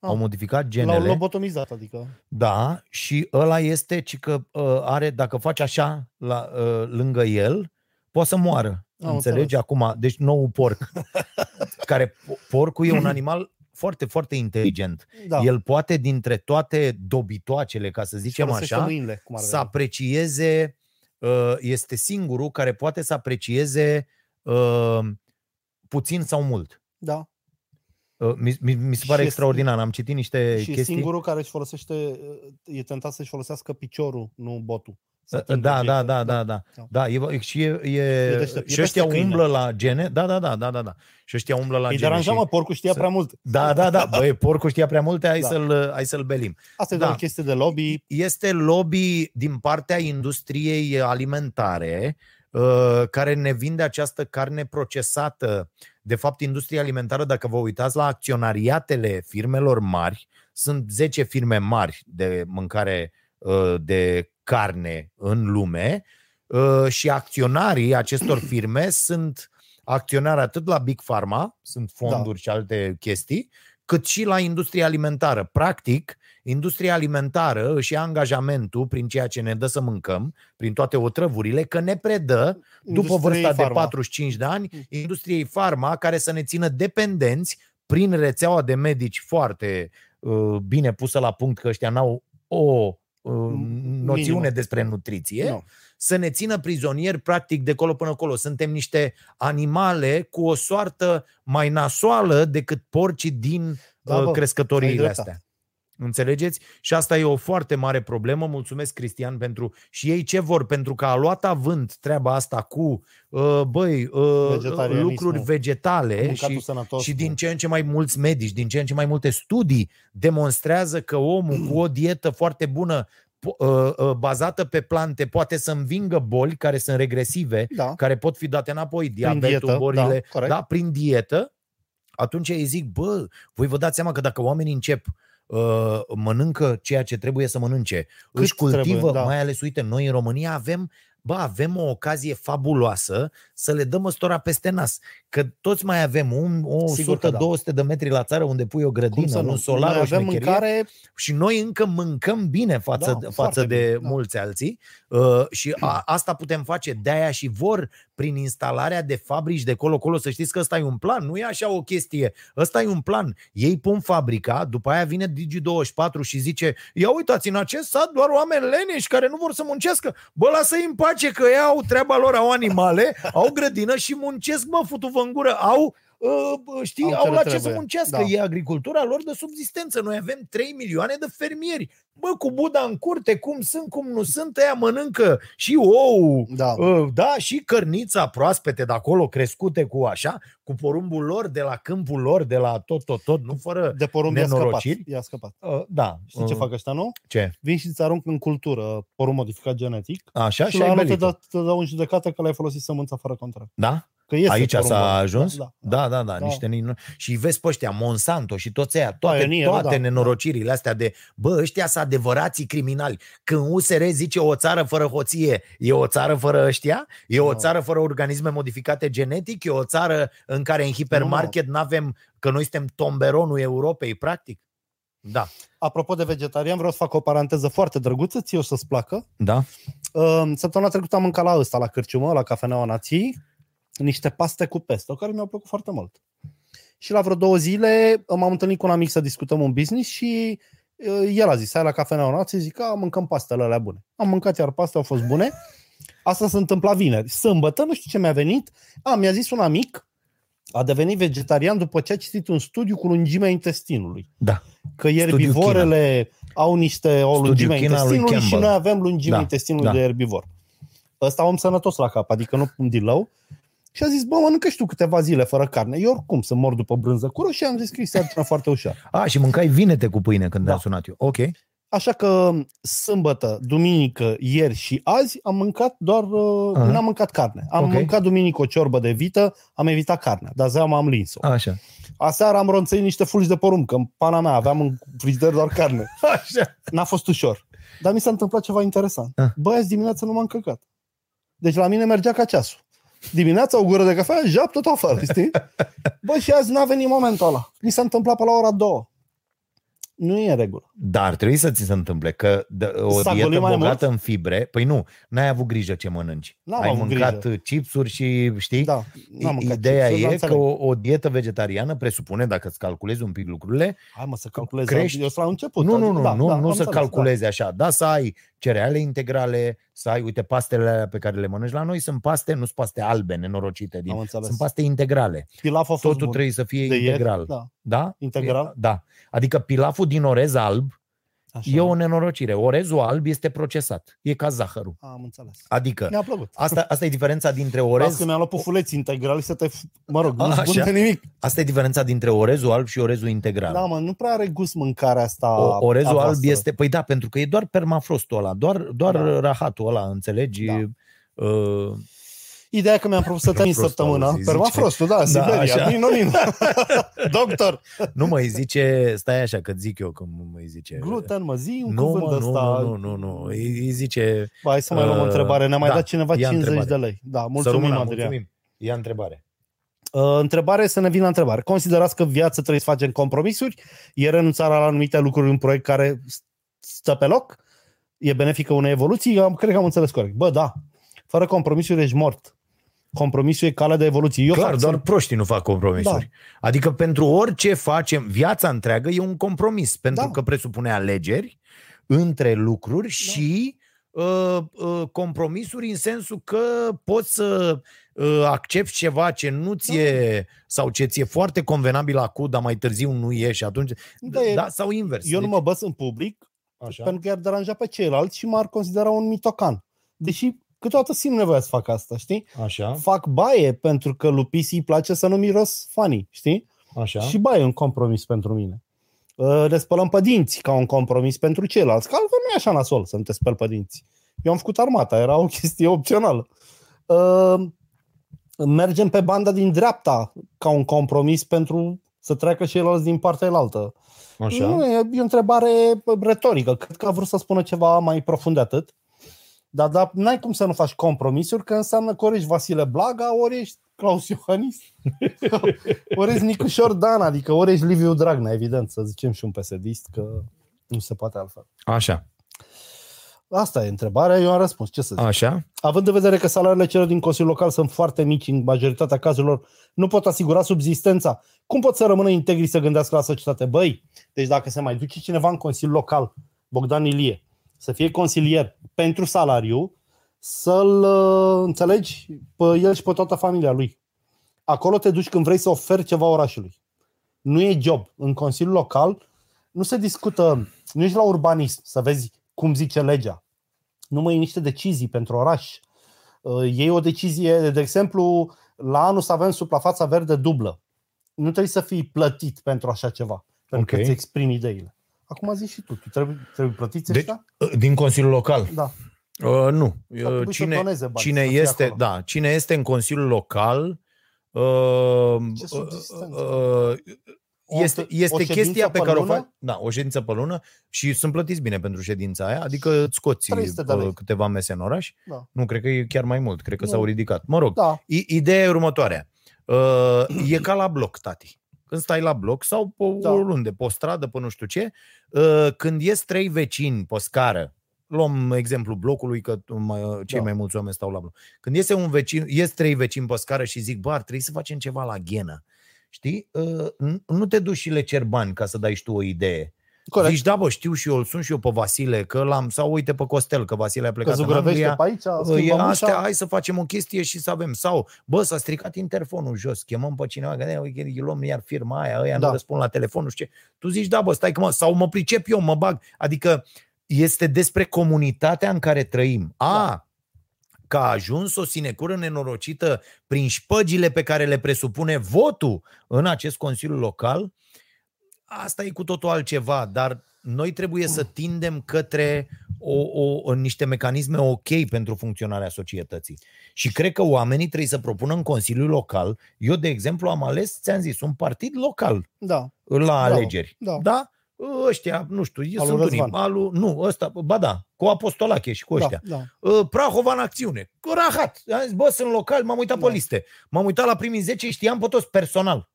Ah. Au modificat L-au genele. lobotomizat, adică. Da, și ăla este ci că uh, are, dacă faci așa la, uh, lângă el, poate să moară. Am Înțelegi? înțeles. Acum, deci nou porc. care porcul e un animal foarte, foarte inteligent. Da. El poate, dintre toate dobitoacele, ca să zicem Folosește așa, mâinile, cum ar să veni. aprecieze, uh, este singurul care poate să aprecieze uh, puțin sau mult. Da. Uh, Mi, mi, mi se Și pare este- extraordinar. Am citit niște Și e chestii. singurul care își folosește, e tentat să-și folosească piciorul, nu botul. Să Da, atingă da, da, obiecte. da, da, da. Da. Da, e, și, e, e, E deștept. E și ăștia peste câine. umblă la gene. Da, da, da, da, da, da. Și ăștia umblă la Îi gene. deranja, și, mă, porcul știa să- prea mult. da, da, da. Băi, porcul știa prea multe, hai, Da. să-l, hai să-l belim. Asta e Da. doar o chestie de lobby. Este lobby din partea industriei alimentare uh, care ne vinde această carne procesată. De fapt, industria alimentară, dacă vă uitați la acționariatele firmelor mari, sunt 10 firme mari de mâncare uh, de carne în lume uh, și acționarii acestor firme sunt acționari atât la Big Pharma, sunt fonduri da. și alte chestii, cât și la industria alimentară. Practic, industria alimentară își ia angajamentul prin ceea ce ne dă să mâncăm, prin toate otrăvurile, că ne predă, după Industriei vârsta de farma. 45 de ani, industriei farma care să ne țină dependenți prin rețeaua de medici foarte uh, bine pusă la punct, că ăștia n-au o uh, noțiune Minimă. despre nutriție, Nu. să ne țină prizonieri practic de colo până colo. Suntem niște animale cu o soartă mai nasoală decât porcii din Da, da, bă, ai crescătoriile dreptate. astea. Înțelegeți? Și asta e o foarte mare problemă. Mulțumesc, Cristian, pentru... Și ei ce vor? Pentru că a luat avânt treaba asta cu, uh, băi, uh, Vegetarianismul. lucruri vegetale Mâncatul și, sănătos. și cu- din ce în ce mai mulți medici, din ce în ce mai multe studii demonstrează că omul cu o dietă foarte bună po- uh, uh, bazată pe plante poate să învingă boli care sunt regresive, Da. care pot fi date înapoi, diabetul, dietă, bolile, da, corect. da, prin dietă, atunci îi zic, bă, voi vă dați seama că dacă oamenii încep uh, mănâncă ceea ce trebuie să mănânce, Cât își cultivă, trebuie, da. mai ales, uite, noi în România avem bă, avem o ocazie fabuloasă să le dăm ăstora peste nas. Că toți mai avem un, o Sigur că 100-200 da. de metri la țară unde pui o Cum grădină, să nu? un solar, Noi o avem șmecherie mâncare și noi încă mâncăm bine față, Da, da, față foarte de bine, da. mulți alții uh, și a, asta putem face de-aia și vor prin instalarea de fabrici de colo-colo. Să știți că ăsta e un plan, nu e așa o chestie. Ăsta e un plan. Ei pun fabrica, după aia vine Digi24 și zice ia uitați, în acest sat doar oameni leneși care nu vor să muncească. Bă, lasă-i în pace că ei au treaba lor, au animale, au grădină și muncesc, mă, futu-vă în gură. Au Uh, știi, Au au, ce la le ce să trebuie. muncească. Da. E agricultura lor de subzistență. Noi avem 3 milioane de fermieri. Bă, cu Buda în curte, cum sunt, cum nu sunt, ăia mănâncă și ou, Da. uh, da, și cărnița proaspete de acolo, crescute cu așa, cu porumbul lor, de la câmpul lor, de la tot, tot, tot, nu fără... De porumb i-a scăpat. Nenorociri? I-a scăpat. Uh, da. Știi ce uh, fac ăștia, nu? Ce? Vin și îți arunc în cultură porumb modificat genetic Așa și și la ai anul te, belit dă, te dau în judecată că l-ai folosit sămânța fără contract. Da? Că este Aici porumbul s-a ăla. ajuns? Da, Da, da, da, Da. niște nino- Și vezi pe ăștia, Monsanto și toți aia, toate, Pionierul, toate da. nenorocirile astea de, bă, ăștia sunt adevărații criminali. Când USR zice o țară fără hoție, e o țară fără ăștia? E o Da. țară fără organisme modificate genetic? E o țară în care în hipermarket nu avem că noi suntem tomberonul Europei, practic? Da. Apropo de vegetarian, vreau să fac o paranteză foarte drăguță, ție o să-ți placă. Da? Uh, Săptămâna trecută am mâncat la ăsta, la cârciumă, la Cafeneaua Nației, niște paste cu pesto, care mi-au plăcut foarte mult. Și la vreo două zile m-am întâlnit cu un amic să discutăm un business și uh, el a zis, hai la Cafeneaua Nației, zic, a, mâncăm pastele alea bune. Am mâncat iar paste, au fost bune. Asta se întâmpla vineri. Sâmbătă, nu știu ce mi-a venit, a, mi-a zis un amic, a devenit vegetarian după ce a citit un studiu cu lungimea intestinului. Da. Că ierbivorele au niște o Studiu lungime a China lui intestinului și Campbell. noi avem lungimea Da, intestinului da. de erbivor. Ăsta om sănătos la cap, adică nu pun din lău. Și a zis, bă, mănâncă și tu câteva zile fără carne. Eu oricum să mor după brânză cură și am zis că e sarcină foarte ușor. A, și mâncai vinete cu pâine când Da. am sunat eu. Ok. Așa că sâmbătă, duminică, ieri și azi am mâncat doar, uh, Aha. n-am mâncat carne. Am Ok. mâncat duminică o ciorbă de vită, am evitat carnea, dar zeama am lins-o. Așa. Aseară am ronțăit niște fulgi de porumb, că în pana mea aveam în frigider doar carne. Așa. N-a fost ușor. Dar mi s-a întâmplat ceva interesant. Ah. Bă, azi dimineața nu m-am căcat. Deci la mine mergea ca ceasul. Dimineața o gură de cafea, jap tot afară, știi? Bă, și azi n-a venit momentul ăla. Mi s-a întâmplat pe la ora 2. Nu e în regulă. Dar trebuie să ți se întâmple că de- o S-a dietă golit mai bogată mult? în fibre, păi nu, n-ai avut grijă ce mănânci. N-am Ai avut mâncat grijă. chipsuri și știi? Da, n-am mâncat Ideea chipsuri, dar e înțeleg. că o, o dietă vegetariană presupune, dacă îți calculezi un pic lucrurile, Hai mă să calculez. crești- Eu sunt la început. nu, nu, nu, da, nu, da, nu am să înțeles, calculezi așa, da, să ai cereale integrale, să ai, uite, pastele alea pe care le mănânci la noi sunt paste, nu sunt paste albe, nenorocite, Da, din, am înțeles. sunt paste integrale. Pilaf a fost Totul bun. trebuie să fie De ieri, integral. Da, Da? Integral? Da. Adică pilaful din orez alb așa. e o nenorocire. Orezul alb este procesat. E ca zahărul. Am înțeles. Adică Mi-a plăcut. Asta, asta e diferența dintre Orez... orez. că mi-am luat pufuleți integrali să te... f- Mă rog, nu A, spun așa? de nimic. Asta e diferența dintre orezul alb și orezul integral. Da, mă, nu prea are gust mâncarea asta O, orezul a alb voastră. este, păi da, pentru că e doar permafrostul ăla, doar, doar Da. rahatul ăla, înțelegi? Da. Uh, Ideea e că mi-am propus să termin Permafrostul, săptămâna. auzi, zice. Permafrostul, da, Da, Siberia, așa. Nino, Nino. Doctor, nu mă, îi zice, stai așa că zic eu cum îi zice. gluten, mă, zi un nu, cuvânt mă, nu, ăsta. nu, nu, nu, îi, îi zice, Ba, Hai să mai luăm o Uh, întrebare. Ne-a mai da, dat cineva ia 50 întrebare. de lei. Da, să mulțumim, rămână, Adrian. mulțumim. Ia întrebare. Uh, întrebare să ne vină întrebare. Considerați că viața trebuie să facem compromisuri? E renunțarea la anumite lucruri în proiect care stă pe loc? E benefică unei evoluții? Am, cred că am înțeles corect. Bă, da. Fără compromisuri ești mort. Compromisul e calea de evoluție. Eu Clar, fac doar să- proștii nu fac compromisuri. Da. Adică pentru orice facem, viața întreagă e un compromis, pentru Da. că presupune alegeri între lucruri da. și uh, uh, compromisuri în sensul că poți să uh, accepti ceva ce nu ți-e sau ce ți-e foarte convenabil acum, dar mai târziu nu e și atunci... Da, Da, e- da sau invers. Eu nu mă băs în public Așa. pentru că i-ar deranja pe ceilalți și m-ar considera un mitocan. Deși câteodată simt nevoia să fac asta, știi? Așa, Fac baie pentru că lui PC îi place să nu miros funny, știi? așa. Și baie e un compromis pentru mine. Uh, Ne spălăm pe dinți ca un compromis pentru ceilalți, că altfel nu e așa nasol să nu te speli pe dinți. Eu am făcut armata, era o chestie opțională. Uh, Mergem pe banda din dreapta ca un compromis pentru să treacă ceilalți din partea elaltă. așa. Nu, e, e o întrebare retorică. Cred că a vrut să spună ceva mai profund de atât. Dar, dar n-ai cum să nu faci compromisuri, că înseamnă că ori ești Vasile Blaga, ori ești Claus Iohannis, ori ești Nicușor Dan, adică ori ești Liviu Dragnea, evident, să zicem și un psd că nu se poate altfel. Așa. Asta e întrebarea, eu am răspuns. Ce să zic? Așa. Având în vedere că salariile celor din Consiliul Local sunt foarte mici în majoritatea cazurilor, nu pot asigura subzistența. Cum pot să rămână integri să gândească la societate? Băi, deci dacă se mai duce cineva în Consiliul Local, Bogdan Ilie, să fie consilier pentru salariu, să-l uh, înțelegi pe el și pe toată familia lui. Acolo te duci când vrei să oferi ceva orașului. Nu e job. În Consiliul Local nu se discută, nu ești la urbanism să vezi cum zice legea. Nu mai e niște decizii pentru oraș. Uh, e o decizie, de exemplu, la anul să avem suprafața verde dublă. Nu trebuie să fii plătit pentru așa ceva, pentru okay. că îți exprimi ideile. Acum zici și tu, tu trebuie, trebuie plătiți deci, Din Consiliul Local? Da. Uh, nu. Uh, cine, bani, cine, este, da, cine este în Consiliul Local uh, Ce uh, uh, este, este chestia pe, pe care lună? o faci. Da, o ședință pe lună și sunt plătiți bine pentru ședința aia, adică îți scoți câteva mese în oraș. Da. Nu, cred că e chiar mai mult, cred că nu. s-au ridicat. Mă rog, da. ideea e următoarea. Uh, e ca la bloc, tati. Când stai la bloc sau pe da. oriunde, pe o stradă, pe nu știu ce, uh, când ies trei vecini pe scară, luăm exemplu blocului, că cei da. mai mulți oameni stau la bloc. Când iese un vecin, ies trei vecini pe scară și zic, bă, ar trebui să facem ceva la ghenă. Știi? Uh, nu te duci și le cer bani ca să dai și tu o idee. Corect. Zici, da, bă, știu și eu, îl sun și eu pe Vasile, că l-am, sau uite pe Costel, că Vasile a plecat că în Anglia. Pe aici, e astea, hai să facem o chestie și să avem. Sau, bă, s-a stricat interfonul jos, chemăm pe cineva, că ne luăm iar firma aia, ăia da. nu răspund la telefon, nu știu ce. Tu zici, da, bă, stai că mă, sau mă pricep eu, mă bag. Adică este despre comunitatea în care trăim. A, da că a ajuns o sinecură nenorocită prin șpăgile pe care le presupune votul în acest Consiliu Local, asta e cu totul altceva, dar noi trebuie să tindem către o, o, niște mecanisme ok pentru funcționarea societății. Și cred că oamenii trebuie să propună în Consiliul Local. Eu, de exemplu, am ales, ți-am zis, un partid local da. la Bravo. alegeri. Da. da? ăștia, nu știu, eu sunt unii, alu, nu, ăsta, ba da, cu Apostolache și cu da, ăștia. Da, da. Prahova în acțiune, cu Rahat. Am zis, bă, sunt local, m-am uitat da. pe liste. M-am uitat la primii 10, știam pe toți personal.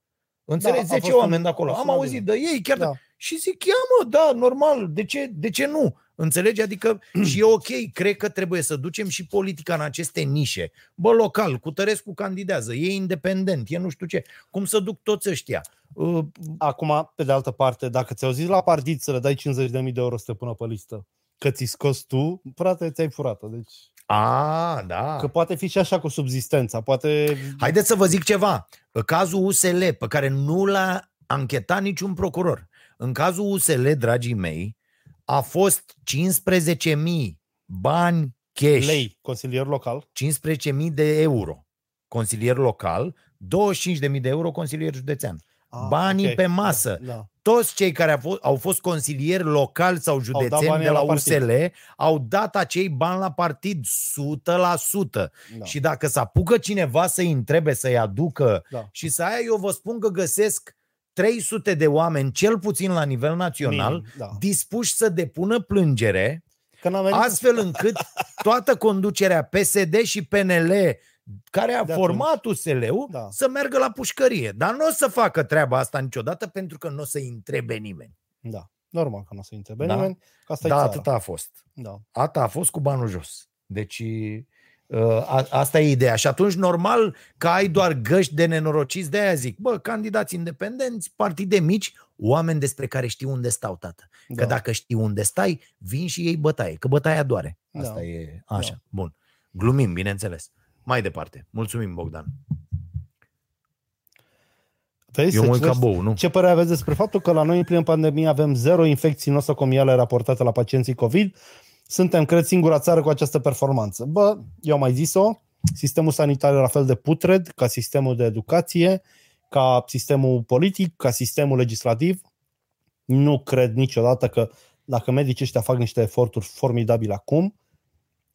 Înțelegi? Da, 10 oameni de acolo. Am auzit de ei, chiar da. de... Și zic, ia mă, da, normal, de ce, de ce nu? Înțelegi? Adică și e ok, cred că trebuie să ducem și politica în aceste nișe. Bă, local, cu Tărescu candidează, e independent, e nu știu ce. Cum să duc toți ăștia? Uh, Acum, pe de altă parte, dacă ți-au zis la partid să le dai 50.000 de euro să te pună pe listă, că ți scos tu, frate, ți-ai furat Deci... A, da. Că poate fi și așa cu subzistența. Poate... Haideți să vă zic ceva. Cazul USL, pe care nu l-a anchetat niciun procuror. În cazul USL, dragii mei, a fost 15.000 bani cash. Lei, consilier local. 15.000 de euro. Consilier local, 25.000 de euro consilier județean. Ah, banii okay. pe masă. Da, da. Toți cei care au fost, au fost consilieri locali sau județeni de la, la USL au dat acei bani la partid 100%. Da. Și dacă să apucă cineva să-i întrebe, să-i aducă da. și să aia, eu vă spun că găsesc 300 de oameni, cel puțin la nivel național, Minim, da. dispuși să depună plângere, astfel încât toată conducerea PSD și PNL care a de format atunci. USL-ul da. să meargă la pușcărie. Dar nu o să facă treaba asta niciodată pentru că nu o să întrebe nimeni. Da, normal că nu o să întrebe da? nimeni. Că asta da, atât a fost. Da. Atât a fost cu banul jos. Deci ă, a, asta e ideea. Și atunci normal că ai doar găști de nenorociți, de aia zic, bă, candidați independenți, partide mici, oameni despre care știu unde stau, tată. Da. Că dacă știi unde stai, vin și ei bătaie, că bătaia doare. Asta da. e așa. Da. Bun. Glumim, bineînțeles. Mai departe. Mulțumim, Bogdan. Vezi, Eu mă ca bou, nu? Ce părere aveți despre faptul că la noi în plină pandemie avem zero infecții nosocomiale raportate la pacienții COVID? Suntem, cred, singura țară cu această performanță. Bă, eu am mai zis-o, sistemul sanitar e la fel de putred ca sistemul de educație, ca sistemul politic, ca sistemul legislativ. Nu cred niciodată că dacă medicii ăștia fac niște eforturi formidabile acum,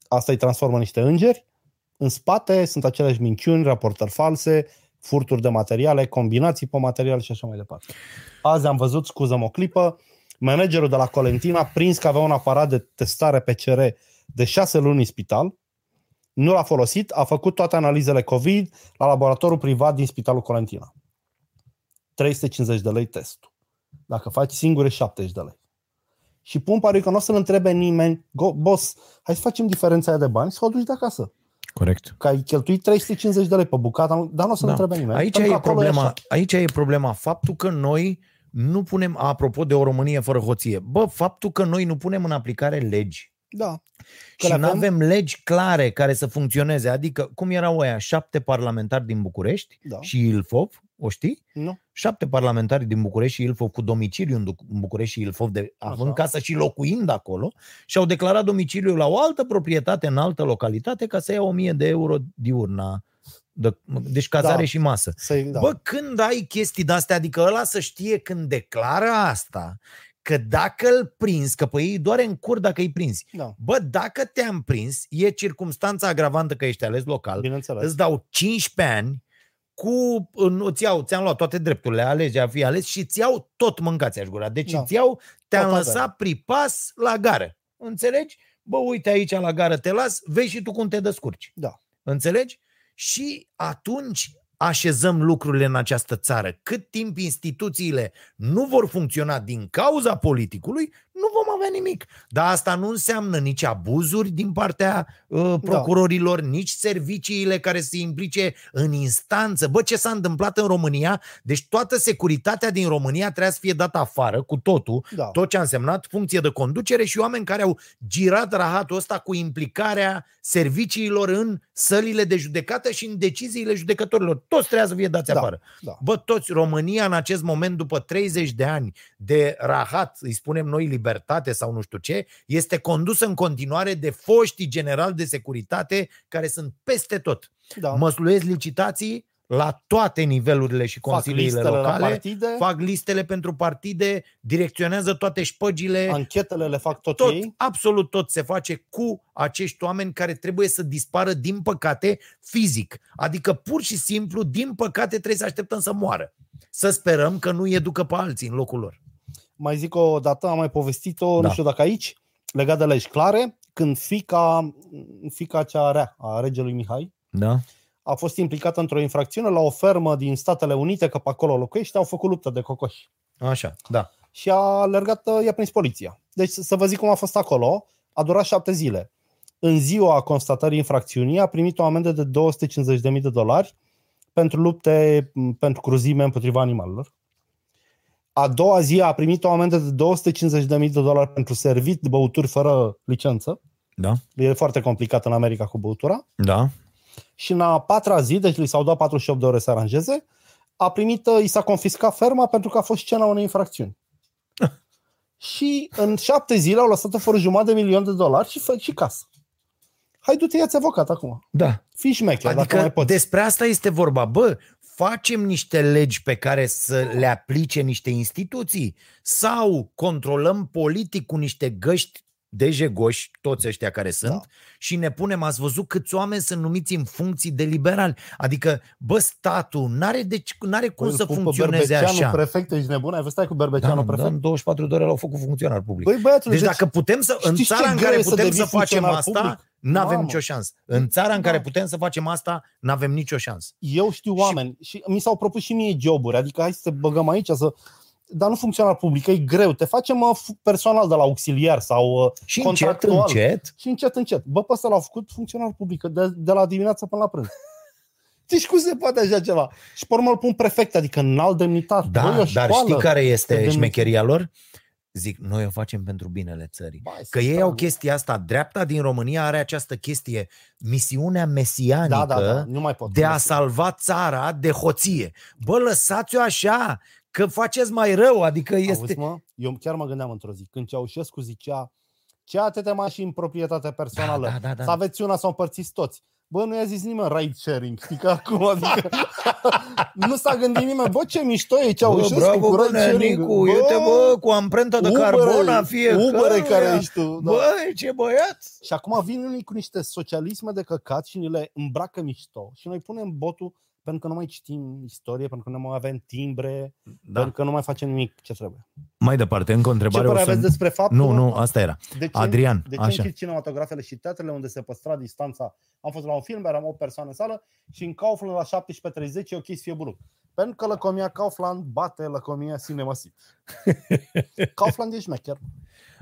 asta îi transformă în niște îngeri, în spate sunt aceleași minciuni, raportări false, furturi de materiale, combinații pe material și așa mai departe. Azi am văzut, scuză o clipă, managerul de la Colentina, prins că avea un aparat de testare PCR de șase luni în spital, nu l-a folosit, a făcut toate analizele COVID la laboratorul privat din Spitalul Colentina. 350 de lei testul. Dacă faci singur, e 70 de lei. Și pun pariu că nu o să-l întrebe nimeni, go, boss, hai să facem diferența aia de bani să o duci de acasă. Corect. Că ai cheltuit 350 de lei pe bucata, dar nu o să-l Da. întrebe nimeni. Aici Pentru e, că acolo problema, așa. aici e problema. Faptul că noi nu punem, apropo de o Românie fără hoție, bă, faptul că noi nu punem în aplicare legi Da. Că și le nu avem- avem legi clare care să funcționeze, adică cum erau aia, șapte parlamentari din București Da. și Ilfov, o știi? Nu. Șapte parlamentari din București și Ilfov cu domiciliu în Du- în București și Ilfov, de, având Așa. casă și locuind acolo, și-au declarat domiciliul la o altă proprietate în altă localitate ca să ia 1000 de euro diurna. De, deci cazare Da. și masă. Să-i, da. Da. Bă, când ai chestii de-astea, adică ăla să știe când declară asta, că dacă îl prins, că pe ei doare în cur dacă îi prins. da. Bă, dacă te-am prins, e circumstanța agravantă că ești ales local, Bineînțeles. îți dau 15 ani cu, în- îți iau, ți-am luat toate drepturile, alege a fi ales și îți iau tot mâncați aș gura. Deci Da. îți iau, te-am Tot lăsat aveam. pripas la gară. Înțelegi? Bă, uite aici la gară te las, vezi și tu cum te descurci. Da. Înțelegi? Și atunci așezăm lucrurile în această țară. Cât timp instituțiile nu vor funcționa din cauza politicului, nu vom avea nimic. Dar asta nu înseamnă nici abuzuri din partea uh, procurorilor, nici serviciile care se implice în instanță. Bă, ce s-a întâmplat în România? Deci toată securitatea din România trebuia să fie dată afară cu totul, Da. tot ce a însemnat funcție de conducere și oameni care au girat rahatul ăsta cu implicarea serviciilor în sălile de judecată și în deciziile judecătorilor. Toți trebuie să fie dați Da, afară. da. Bă, toți, România în acest moment, după 30 de ani de rahat, îi spunem noi libertate sau nu știu ce, este condusă în continuare de foștii generali de securitate care sunt peste tot. da. Măsluiesc licitații la toate nivelurile și Fac consiliile listele la locale, partide, fac listele pentru partide, direcționează toate șpăgile, anchetele le fac tot, tot, ei. absolut tot se face cu acești oameni care trebuie să dispară, din păcate, fizic. Adică, pur și simplu, din păcate, trebuie să așteptăm să moară. Să sperăm că nu îi educă pe alții în locul lor. Mai zic o dată, am mai povestit-o, Da. nu știu dacă aici, legat de legi clare, când fica, fica cea rea a regelui Mihai Da? A fost implicată într-o infracțiune la o fermă din Statele Unite, că pe acolo locuiește, au făcut luptă de cocoși. Așa, da. Și a alergat, uh, i-a prins poliția. Deci să vă zic cum a fost acolo, a durat șapte zile. În ziua constatării infracțiunii a primit o amendă de 250.000 de dolari pentru lupte m, pentru cruzime împotriva animalelor. A doua zi a primit o amendă de 250.000 de dolari pentru servit de băuturi fără licență. Da? E foarte complicat în America cu băutura. Da? Și în a patra zi, deci li s-au dat 48 de ore să aranjeze, a primit, uh, i s-a confiscat ferma pentru că a fost scena unei infracțiuni. și în șapte zile au lăsat-o fără jumătate de milion de dolari și, fă, și casă. Hai, du-te, ia-ți avocat acum. Da. Fii șmecher, dacă mai Adică poți. despre asta este vorba. Bă, facem niște legi pe care să le aplice niște instituții sau controlăm politic cu niște găști de jegoși, toți ăștia care sunt, Da. da. și ne punem, ați văzut câți oameni sunt numiți în funcții de liberali. Adică, bă, statul n-are, de, n-are cum Îl să pun pe funcționeze Berbeceanu așa. prefect, ești nebun? Ai văzut stai cu Da, Berbeceanu da, prefect? în 24 de ore l-au făcut funcționar public. Băi, băiatule, deci, dacă putem să, în știți ce țara în greu care e să putem să, devii facem funcționar asta, public? nu avem Mamă. nicio șansă. În țara în care Da. putem să facem asta, nu avem nicio șansă. eu știu oameni și mi s-au propus și mie joburi, adică hai să te băgăm aici, să... dar nu funcționar public, e greu. Te facem uh, f- personal de la auxiliar sau uh, Și încet, contractual. încet, Și încet, încet. Bă, pe ăsta l-au făcut funcționar public de, de la dimineața până la prânz. Deci cum se poate așa ceva? Și pe urmă îl pun prefect, adică înalt demnitar. Da, Băi, o dar școală. știi care de este demn- șmecheria lor? Zic, noi o facem pentru binele țării. Bai, Că să ei stau, au nu? chestia asta, dreapta din România are această chestie, misiunea mesianică Da, da, da, nu mai pot. de Nu a mai salva țara de hoție. Bă, lăsați-o așa, că faceți mai rău, adică pot. este... Auzi, mă? Eu chiar mă gândeam într-o zi, când Ceaușescu zicea ce atâtea mașini în proprietate personală, Da, da, da, da. să aveți una sau împărțiți toți. Bă, nu i-a zis nimeni ride sharing, știi că acum, adică nu s-a gândit nimeni, bă, ce mișto e Bă, Ceaușescu bravo, cu bă, ride sharing. Nenicu, uite, bă, cu amprentă de carbon a fiecare. Ubere care ești tu. Da. Bă, ce băiat! Și acum vin unii cu niște socialisme de căcat și ni le îmbracă mișto și noi punem botul Pentru că nu mai citim istorie, pentru că nu mai avem timbre, Da. pentru că nu mai facem nimic ce trebuie. Mai departe, încă o Ce întrebare. părere o să... aveți despre faptul Nu, nu, asta era. de ce, Adrian, de ce așa. închid cinematografele și teatrele unde se păstra distanța? Am fost la un film, eram o persoană în sală și în Kaufland la 17.30 e ok să fie brut. Pentru că lăcomia Kaufland bate lăcomia Cinemasip. Kaufland e șmecher.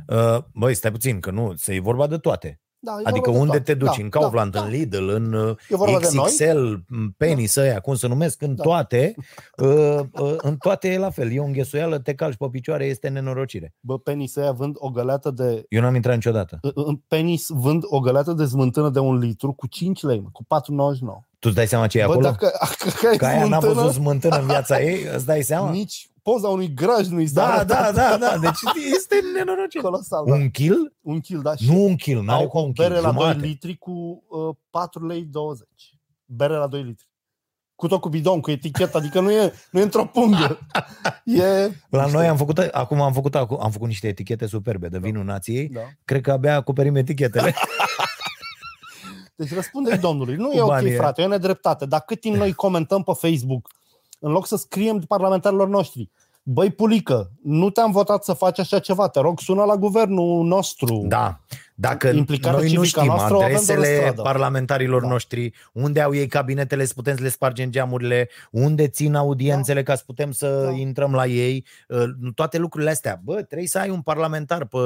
Uh, băi, stai puțin, că nu, să e vorba de toate. Da, e Adică vorba de unde toate. te duci? Da, în Kaufland, da, în da. Lidl, în uh, E vorba de noi. XXL, în Penny, să aia, cum se numesc, în Da. toate, uh, uh, în toate e la fel. E o înghesuială, te calci pe picioare, este nenorocire. Bă, penis ăia vând o găleată de Eu n-am intrat niciodată. în penis vând o găleată de smântână de un litru cu 5 lei, mă, cu 4,99. Tu îți dai seama ce e Bă, acolo? dacă, că ai Că aia n-a smântână, văzut smântână în viața ei, îți dai seama? nici poza unui graj nu-i Da, da, da, da, deci este nenorocire. Colosal, da. Un kill? Un kil, da. Și Nu un kill, n-are au cu o un kill, bere la 2 jumate. litri cu uh, 4 lei 20. Bere la 2 litri. Cu tot cu bidon, cu etichetă, adică nu e, nu e într-o pungă. E, La noi am făcut, acum am făcut, acum am făcut niște etichete superbe de vinul nației. Da. Cred că abia acoperim etichetele. Deci răspunde domnului. Nu Cu e ok, banii frate, e o nedreptate. Dar cât timp noi comentăm pe Facebook, în loc să scriem parlamentarilor noștri, băi, Pulică, nu te-am votat să faci așa ceva, te rog, sună la guvernul nostru. Da. Dacă Implicarea noi nu civică a știm noastră o avem doar în adresele stradă. parlamentarilor Da. noștri, unde au ei cabinetele să putem să le spargem geamurile, unde țin audiențele ca să putem să Da. intrăm la ei, uh, toate lucrurile astea. Bă, trebuie să ai un parlamentar pe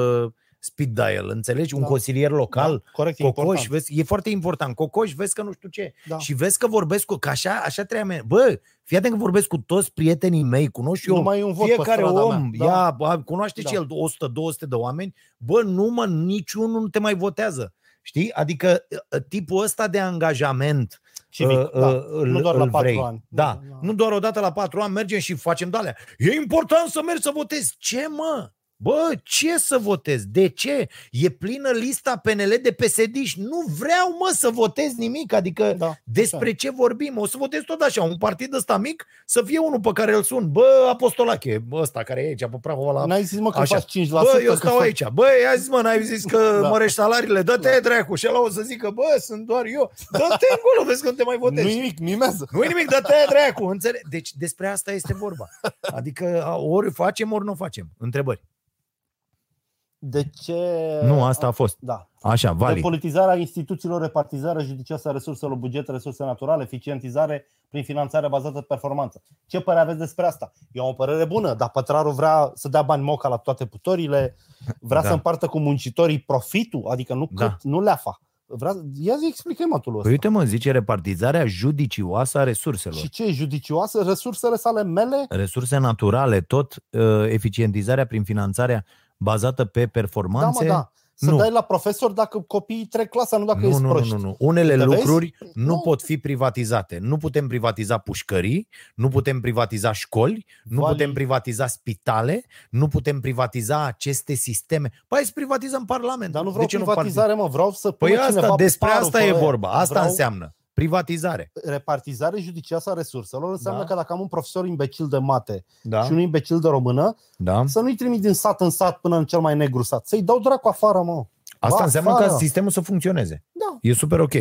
speed dial, înțelegi? Un Da. consilier local, Da, corect, e Cocoș, important. vezi, e foarte important. Cocoș, vezi că nu știu ce. Da. Și vezi că vorbesc cu, că așa, așa trebuie. Bă, fii atent că vorbesc cu toți prietenii mei, cunosc eu Nu mai e un vot pe fiecare strada om, mea. Da. ia, bă, cunoaște Da. și el 100-200 de oameni, bă, nu mă, niciunul nu te mai votează. Știi? Adică uh, tipul ăsta de angajament Civic, uh, da. uh, îl, Nu doar la îl patru vrei. ani. Da. Nu, da. nu doar o dată la patru ani mergem și facem de alea. E important să mergi să votezi. Ce mă? Bă, ce să votez? De ce? E plină lista PNL de psd Nu vreau, mă, să votez nimic. Adică Da, despre așa. ce vorbim? O să votez tot așa, un partid ăsta mic, să fie unul pe care îl sun. Bă, Apostolache, bă, ăsta care e aici, pe Prahova la... N-ai zis, mă, că Așa. faci 5%. Bă, eu că stau faci- aici. Bă, ia zis, mă, n-ai zis că Da. mărești salariile? Dă-te, Da. dracu. Și ăla o să zică, bă, sunt doar eu. Dă-te încolo, vezi că nu te mai votezi. Nu nimic, mimează. Nu-i nimic, dă-te, dracu. Înțeleg? Deci despre asta este vorba. Adică a, ori facem, ori nu facem. Întrebări. De ce... Nu, asta a fost. Da. Așa, Vali. Depolitizarea instituțiilor, repartizarea judicioasă a resurselor, buget, resurse naturale, eficientizare prin finanțare bazată pe performanță. Ce părere aveți despre asta? E o părere bună, dar pătrarul vrea să dea bani moca la toate putorile, vrea Da. să împartă cu muncitorii profitul, adică nu cât, Da. nu leafa. Vrea... Ia zi, explică mă tu ăsta. Păi uite mă, zice repartizarea judicioasă a resurselor. Și ce e judicioasă? Resursele sale mele? Resurse naturale, tot uh, eficientizarea prin finanțarea bazată pe Da, performanțe. mă, da. Să Nu. dai la profesor dacă copiii trec clasa, nu dacă nu, ești nu, nu, proști. nu, nu. Unele Te vezi? lucruri nu, Nu. pot fi privatizate. Nu putem privatiza pușcării, nu putem privatiza școli, nu Vali. putem privatiza spitale, nu putem privatiza aceste sisteme. Păi hai să privatizăm Parlament. Dar nu vreau de ce privatizare, mă, vreau să Nu păi pună asta, cineva despre parul asta pe e ăia. vorba. Asta vreau înseamnă. Privatizare. repartizare judicioasă a resurselor înseamnă Da. că dacă am un profesor imbecil de mate Da? și un imbecil de română, da? să nu-i trimit din sat în sat până în cel mai negru sat. Să-i dau dracu afară, mă. Asta Ba, înseamnă afară. ca sistemul să funcționeze. Da. E super ok.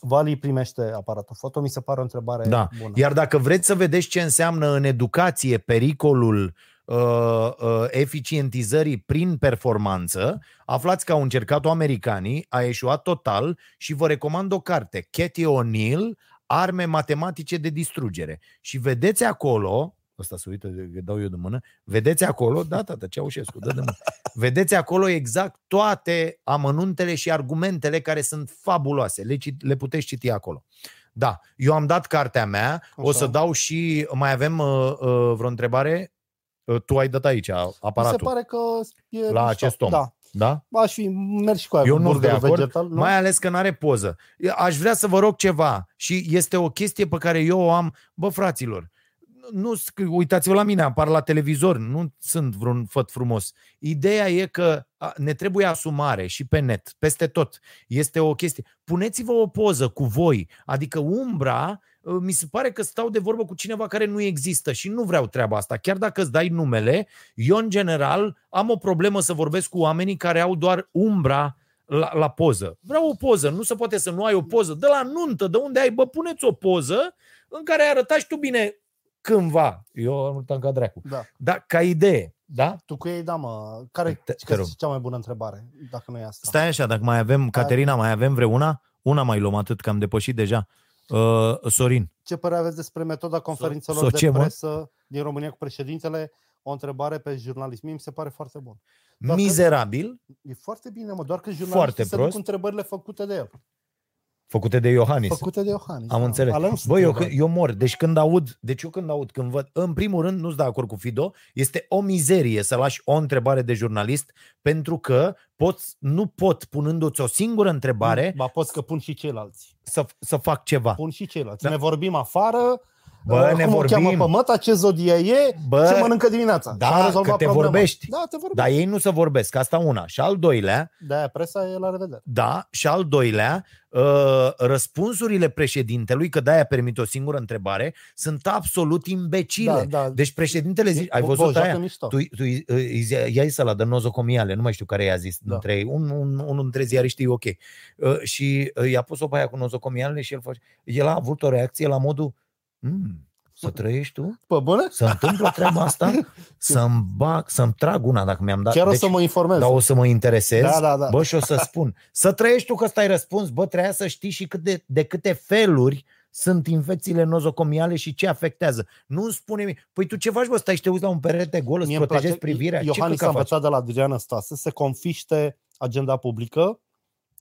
Vali primește aparatul foto, mi se pare o întrebare Da. bună. Iar dacă vreți să vedeți ce înseamnă în educație pericolul uh, uh, eficientizării prin performanță, aflați că au încercat-o americanii, a eșuat total și vă recomand o carte, Cathy O'Neill, Arme matematice de distrugere. Și vedeți acolo, ăsta se uită, că dau eu de mână, vedeți acolo, da, tată, Ceaușescu, dă de mână, vedeți acolo exact toate amănuntele și argumentele care sunt fabuloase. Le, cit- le puteți citi acolo. Da, eu am dat cartea mea, o Așa. să dau și, mai avem uh, uh, vreo întrebare? Uh, tu ai dat aici mi se aparatul, pare că e la mișto. acest om. Da. da? Aș fi, mergi și cu aia Eu cu nu de burgerul acord, vegetal. Nu? mai ales că nu are poză. Aș vrea să vă rog ceva și este o chestie pe care eu o am. Bă, fraților, nu, uitați-vă la mine, apar la televizor, nu sunt vreun făt frumos. Ideea e că a, ne trebuie asumare și pe net, peste tot. Este o chestie. Puneți-vă o poză cu voi, adică umbra, ă, mi se pare că stau de vorbă cu cineva care nu există și nu vreau treaba asta. Chiar dacă îți dai numele, eu în general am o problemă să vorbesc cu oamenii care au doar umbra la, la poză. Vreau o poză, nu se poate să nu ai o poză. De la nuntă, de unde ai, bă, puneți o poză în care ai arătat și tu bine cândva. Eu am uitat ca dracu. Da. Da, ca idee, da? Tu cu ei, da, mă. Care Te- e te rog. cea mai bună întrebare, dacă nu e asta? Stai așa, dacă mai avem, Caterina, mai avem vreuna? Una mai luăm atât, că am depășit deja. Uh, Sorin, Ce părere aveți despre metoda conferințelor so de ce, mă? presă din România cu președintele? O întrebare pe jurnalism. Mie mi se pare foarte bun. Doar că- mizerabil, E foarte bine, mă, doar că Foarte jurnalistii se duc prost. cu întrebările făcute de el. Făcute de Iohannis. Făcute de Iohannis. Am da. înțeles. Alea nu sunt Băi, eu, întrebări. eu mor. Deci când aud, deci eu când aud, când văd, în primul rând, nu-s de acord cu Fido, este o mizerie să lași o întrebare de jurnalist pentru că poți, nu pot, punându-ți o singură întrebare, Ba, poți că pun și ceilalți. să, să fac ceva. Pun și ceilalți. Da. Ne vorbim afară, Bă, uh, ne cum vorbim. o cheamă pe măta, ce zodie e, Bă, ce mănâncă dimineața. da, Și am rezolvat că te problema. vorbești. Da, te vorbești. Dar ei nu să vorbesc, asta una. Și al doilea, De-aia presa e la revedere. da, și al doilea, uh, răspunsurile președintelui, că de-aia permit o singură întrebare, sunt absolut imbecile. Da, da. Deci președintele zice, ai Bă, văzut joacă aia? mișto. Tu, tu îi- îi zi- i-ai să la de nozocomiale, nu mai știu care i-a zis Da. dintre ei, un, un, unul dintre ziariștii ok. Uh, și uh, i-a pus-o pe aia cu nozocomialele și el, face, el a avut o reacție la modul, mm, să trăiești tu? Pe bune? Să întâmplă treaba asta? Să-mi bag, să-mi trag una dacă mi-am dat. Chiar o deci, să mă informez. dar o să mă interesez, Da, da, da. bă, și o să spun. Să trăiești tu că ăsta ai răspuns, bă, trebuia să știi și cât de, de câte feluri sunt infecțiile nozocomiale și ce afectează. Nu îmi spune mie, păi tu ce faci, bă, stai și te uiți la un perete gol, îți Mie îmi protejezi place- privirea, Iohannis ce a căcat faci? învățat de la Adriana Stase să confiște agenda publică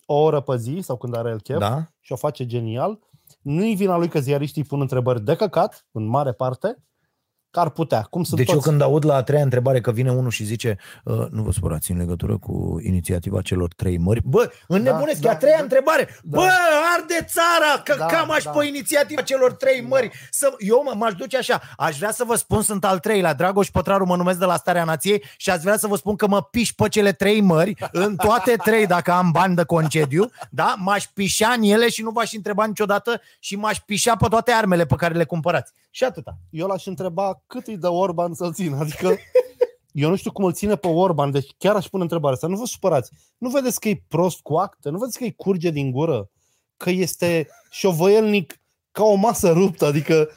o oră pe zi sau când are el chef Da? și o face genial. Nu-i vina lui că ziariștii pun întrebări de căcat, în mare parte, că ar putea. Cum sunt Deci eu toți. când aud la a treia întrebare că vine unul și zice uh, nu vă spărați în legătură cu inițiativa celor trei mări. Bă, înnebunesc, Da, da, e a treia da, întrebare. da. Bă, arde țara, că Da, cam aș da. pe inițiativa celor trei mări. Să, eu mă, m-aș duce așa, aș vrea să vă spun, sunt al treilea, Dragoș Pătraru mă numesc de la Starea Nației și aș vrea să vă spun că mă piș pe cele trei mări, în toate trei dacă am bani de concediu, da? M-aș pișa în ele și nu v-aș întreba niciodată și m-aș pișa pe toate armele pe care le cumpărați. Și atâta. Eu l-aș întreba cât îi dă Orban să-l țină. Adică eu nu știu cum îl ține pe Orban, deci chiar aș pune întrebarea asta. Nu vă supărați. Nu vedeți că e prost cu acte? Nu vedeți că îi curge din gură? Că este șovăielnic ca o masă ruptă? Adică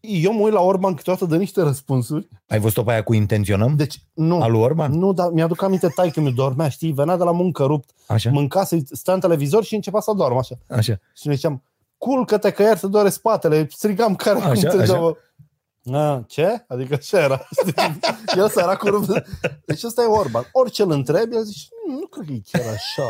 eu mă uit la Orban câteodată de niște răspunsuri. Ai văzut-o pe aia cu intenționăm? Deci nu. Al lui Orban? Nu, dar mi-aduc aminte tai că mi dormea, știi, venea de la muncă rupt, Așa, mâncase, stea în televizor și începea să doarmă așa. așa. Și ne ziceam, culcă-te că iar te doare spatele. Strigam care Așa, cum te așa. degeaba. A, ce? Adică ce era? Știi? el săracul rupt. Deci ăsta e Orban. Orice îl întrebi, el zice, "Nu, nu cred că e chiar așa.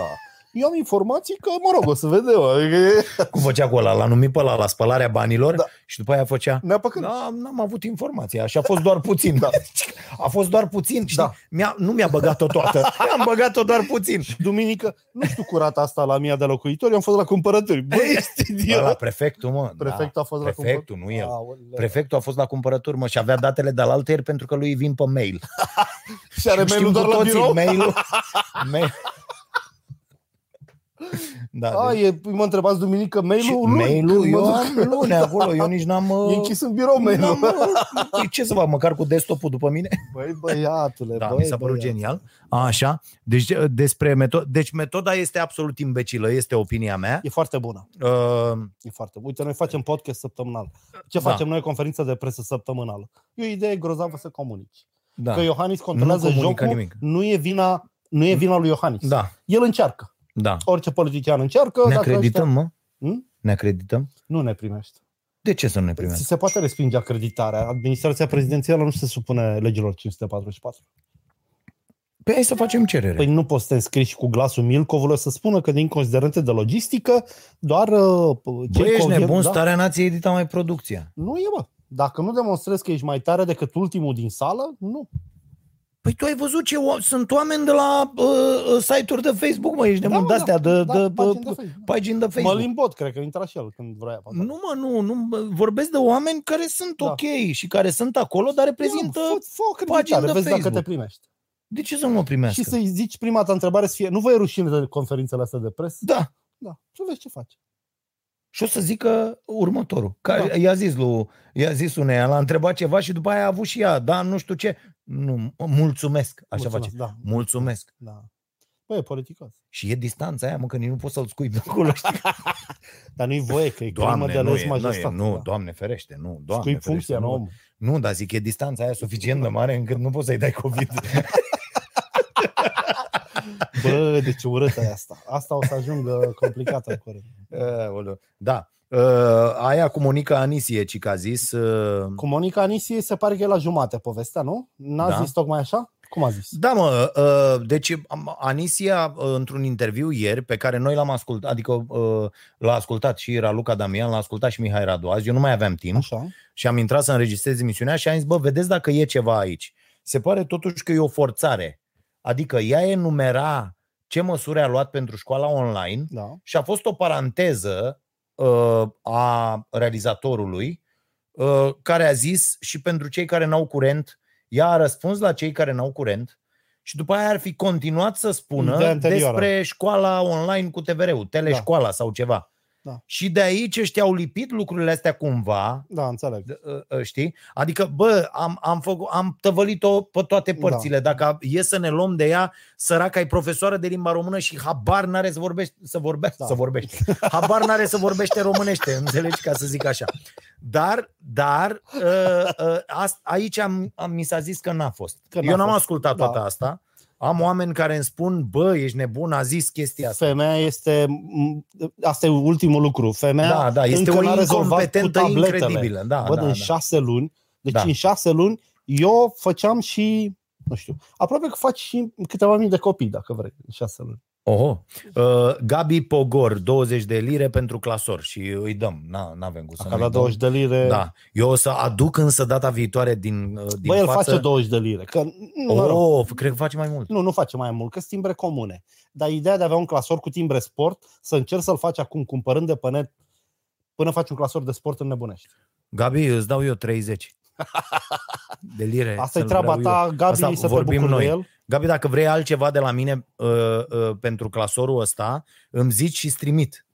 Eu am informații că, mă rog, o să vedem. Adică e... Cum făcea cu ăla? L-a numit pe ăla la spălarea banilor Da. și după aia făcea... Ne-a păcând. Da, n-am avut informația, și a fost doar puțin. Da. A fost doar puțin, știi? Da. Mi-a, nu mi-a băgat-o toată, am băgat-o doar puțin. Duminică, nu știu curata asta la mia de locuitori, am fost la cumpărături. Bă, ești Ăla, idiot. prefectul, mă. Prefectul a fost la Prefectul, nu el. Aoleu. Prefectul a fost la cumpărături, mă, și avea datele de la alteri pentru că lui îi vin pe mail. Și are Știm mail doar cu la toții, birou. Mail-ul, mail. Da, A, deci- e, mă întrebați duminică și mail-ul? luni, mail-ul, când mă eu duc. am lune acolo, eu nici n-am... E închis în birou mail-ul. n-am Păi ce să fac, măcar cu desktop-ul după mine? Băi, băiatule, Da, băi, mi s-a părut băiatule. genial. Așa. Deci, despre metod- deci metoda este absolut imbecilă, este opinia mea. E foarte bună. Uh, E foarte bună. Uite, noi facem podcast săptămânal. Ce Da. facem noi conferință de presă săptămânală? E o idee grozavă să comunici. da. Că Iohannis controlează Nu comunică jocul, nimic. nu e vina nu e vina lui Iohannis. da, El încearcă. Da. Orice politician încearcă. Ne dacă acredităm, mă? Ăștia... Hmm? Ne acredităm? Nu ne primește. De ce să nu ne Ți primească? se poate respinge acreditarea. Administrația prezidențială nu se supune legilor 544. Păi hai să facem cerere. Păi nu poți să te înscrii și cu glasul Milcovului să spună că din considerente de logistică doar uh, cei Băi, ești convien- nebun, da. starea nației edita mai producția. Nu e, bă. Dacă nu demonstrezi că ești mai tare decât ultimul din sală, nu. Păi tu ai văzut ce o- sunt oameni de la uh, uh, site-uri de Facebook, mă, ești nebun, mă, de-astea, de, da, de, pagini uh, de Facebook. pagini de Facebook. Mălin Bot, cred că intra și el când vrea. pe acolo. Nu, mă, nu, nu, bă, vorbesc de oameni care sunt Da. ok și care sunt acolo, dar reprezintă... Ia, fă, fă o pagini acreditare, de vezi dacă Facebook. te primești. De ce să nu mă primească? Și să-i zici prima ta întrebare să fie, nu vă e rușine de conferințele astea de presă? Da. Da. Și vezi ce faci. Și o să zică următorul. Că Da. i-a zis lui, i-a zis uneia, l-a întrebat ceva și după aia a avut și ea, da, nu știu ce. Nu, mulțumesc, așa Mulțumesc, face. Da. Mulțumesc. Da. Băi, e politicos. Și e distanța aia, mă, că nici nu poți să-l scui pe acolo, știi? Dar nu-i voie, că e crimă Doamne, de nu, lăs e, nu, e, majestate. nu, da. doamne ferește, nu, doamne Scui ferește, funcția, nu. nu, om. Nu, dar zic, e distanța aia suficient de mare încât nu poți să-i dai COVID. Bă, de ce urâtă e asta. Asta o să ajungă complicată în curând. Aoleu. da. Uh, aia cu Monica Anisie, ci că a zis... Uh, Cu Monica Anisie se pare că e la jumate povestea, nu? N-a Da. zis tocmai așa? Cum a zis? Da, mă, uh, deci am- Anisia, uh, într-un interviu ieri, pe care noi l-am ascultat, adică uh, l-a ascultat și Raluca Damian, l-a ascultat și Mihai Radu azi, eu nu mai aveam timp Așa. și am intrat să înregistrez emisiunea și am zis, bă, vedeți dacă e ceva aici. Se pare totuși că e o forțare. Adică ea enumera ce măsuri a luat pentru școala online Da. și a fost o paranteză uh, a realizatorului uh, care a zis și pentru cei care n-au curent, ea a răspuns la cei care n-au curent și după aia ar fi continuat să spună Ideea anterioară. despre școala online cu TVR-ul, teleșcoala da. sau ceva. Da. Și de aici ăștia au lipit lucrurile astea cumva, Da, înțeleg. uh, uh, știi? Adică, bă, am, am, făcut, am tăvălit-o pe toate părțile. Da. Dacă e să ne luăm de ea, săraca e profesoară de limba română și habar n-are să vorbește, să vorbește, Da. să vorbește. Habar n-are să vorbește românește, înțelegi, ca să zic așa. Dar, dar uh, uh, ast- aici am, am, mi s-a zis că n-a fost. Că n-a Eu n-am fost. ascultat Da. toată asta. Am oameni care îmi spun, bă, ești nebun, a zis chestia asta. Femeia este, m- asta e ultimul lucru, femeia Da, da, este încă o n-a rezolvat cu incompetentă tabletele. incredibilă. Da, Bă, da, în da. șase luni, deci Da. în șase luni, eu făceam și, nu știu, aproape că faci și câteva mii de copii, dacă vrei, în șase luni. Oho. Uh, Gabi Pogor, 20 de lire pentru clasor și îi dăm. Na, n-avem cum să Dacă nu-i avea dăm. 20 de lire, Da. Eu o să aduc însă data viitoare din, uh, din bă, el față. face 20 de lire, că nu, mă rog, Oh, cred că face mai mult. nu, nu face mai mult, că sunt timbre comune. Dar ideea de a avea un clasor cu timbre sport, să încerc să-l faci acum cumpărând de pe net, până faci un clasor de sport în nebunești. Gabi, îți dau eu 30 de lire. Asta e să-l treaba vreau eu. ta, Gabi, Asta să te vorbim bucuri de noi. el. Gabi, dacă vrei altceva de la mine uh, uh, pentru clasorul ăsta, îmi zici și trimit.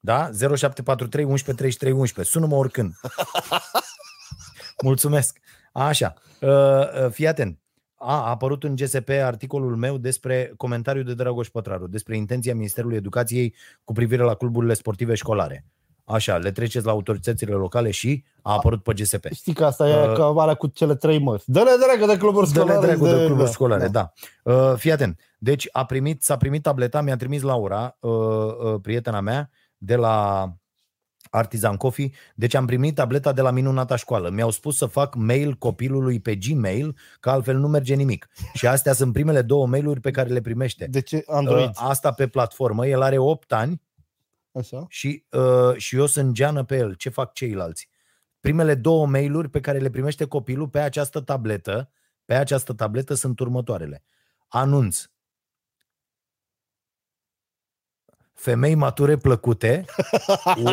Da? 0743 11 33 11. Sună-mă oricând. Mulțumesc. Așa. Uh, uh, fii atent. A, a apărut în GSP articolul meu despre comentariul de Dragoș Pătraru, despre intenția Ministerului Educației cu privire la cluburile sportive școlare. Așa, le treceți la autoritățile locale și a apărut pe GSP. Știi că asta e Uh, că alea cu cele trei mări. Dă-le dragă de cluburi Dă-le scolaare. dragul de cluburi da, școlare, da. Uh, fii atent. Deci a primit, s-a primit tableta, mi-a trimis Laura, uh, uh, prietena mea, de la Artisan Coffee. Deci am primit tableta de la minunata școală. Mi-au spus să fac mail copilului pe Gmail, că altfel nu merge nimic. Și astea sunt primele două mail-uri pe care le primește. De ce Android? Uh, asta pe platformă. El are 8 ani Așa. și, uh, și eu sunt geană pe el. Ce fac ceilalți? Primele două mail-uri pe care le primește copilul pe această tabletă, pe această tabletă sunt următoarele. Anunț. Femei mature plăcute,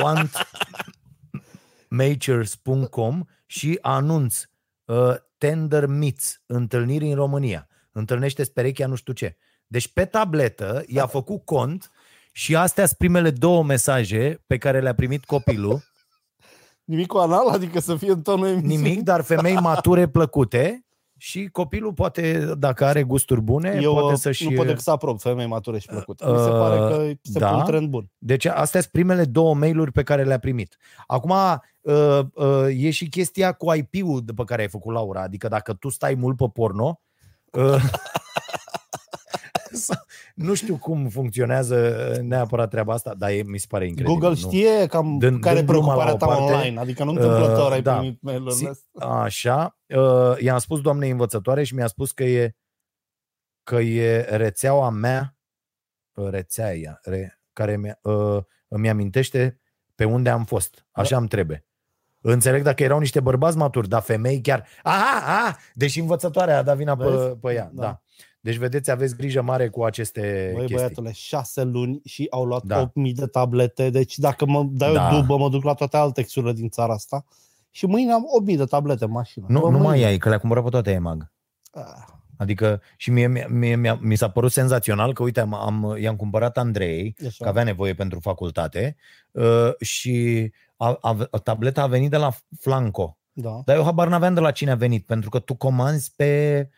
wantmatures.com și anunț uh, Tender Meets, întâlniri în România. Întâlnește perechea nu știu ce. Deci pe tabletă i-a făcut cont și astea sunt primele două mesaje pe care le-a primit copilul. Nimic cu anal? Adică să fie în tonul emisiunii? Nimic, dar femei mature plăcute și copilul poate, dacă are gusturi bune, Eu poate să-și... nu pot decât să aprob femei mature și plăcute. Mi se Uh, pare că se da. pune un trend bun. Deci astea sunt primele două mail-uri pe care le-a primit. Acum uh, uh, e și chestia cu IP-ul de pe care ai făcut, Laura. Adică dacă tu stai mult pe porno, uh, sau- nu știu cum funcționează neapărat treaba asta, dar e, mi se pare incredibil. Google nu? știe cam Dând- care e dând gluma preocuparea la ta o parte, online. Adică nu întâmplător uh, ai da. primit mail-urile Si- astea. Așa, uh, i-am spus doamnei învățătoare și mi-a spus că e că e rețeaua mea, uh, rețea ea, re, care mi, uh, îmi amintește pe unde am fost. Așa Da. îmi trebuie. Înțeleg dacă erau niște bărbați maturi, dar femei chiar... Aha, aha, deși învățătoarea a dat vina pe, Vezi? pe ea. Da. Da. Da. Deci, vedeți, aveți grijă mare cu aceste Băi, chestii. băiatule, șase luni și au luat Da. 8.000 de tablete. Deci dacă mă dau Da. eu dubă, mă duc la toate altexurile din țara asta. Și mâine am 8.000 de tablete în mașină. Nu, Bă, nu mai mâine. ai, că le-a cumpărat pe toate EMAG. Ah, Adică și mie, mie, mie, mie, mi s-a părut senzațional că, uite, am, am, i-am cumpărat Andrei, Așa. că avea nevoie pentru facultate uh, și a, a, tableta a venit de la Flanco. Da. Dar eu habar n-aveam de la cine a venit, pentru că tu comanzi pe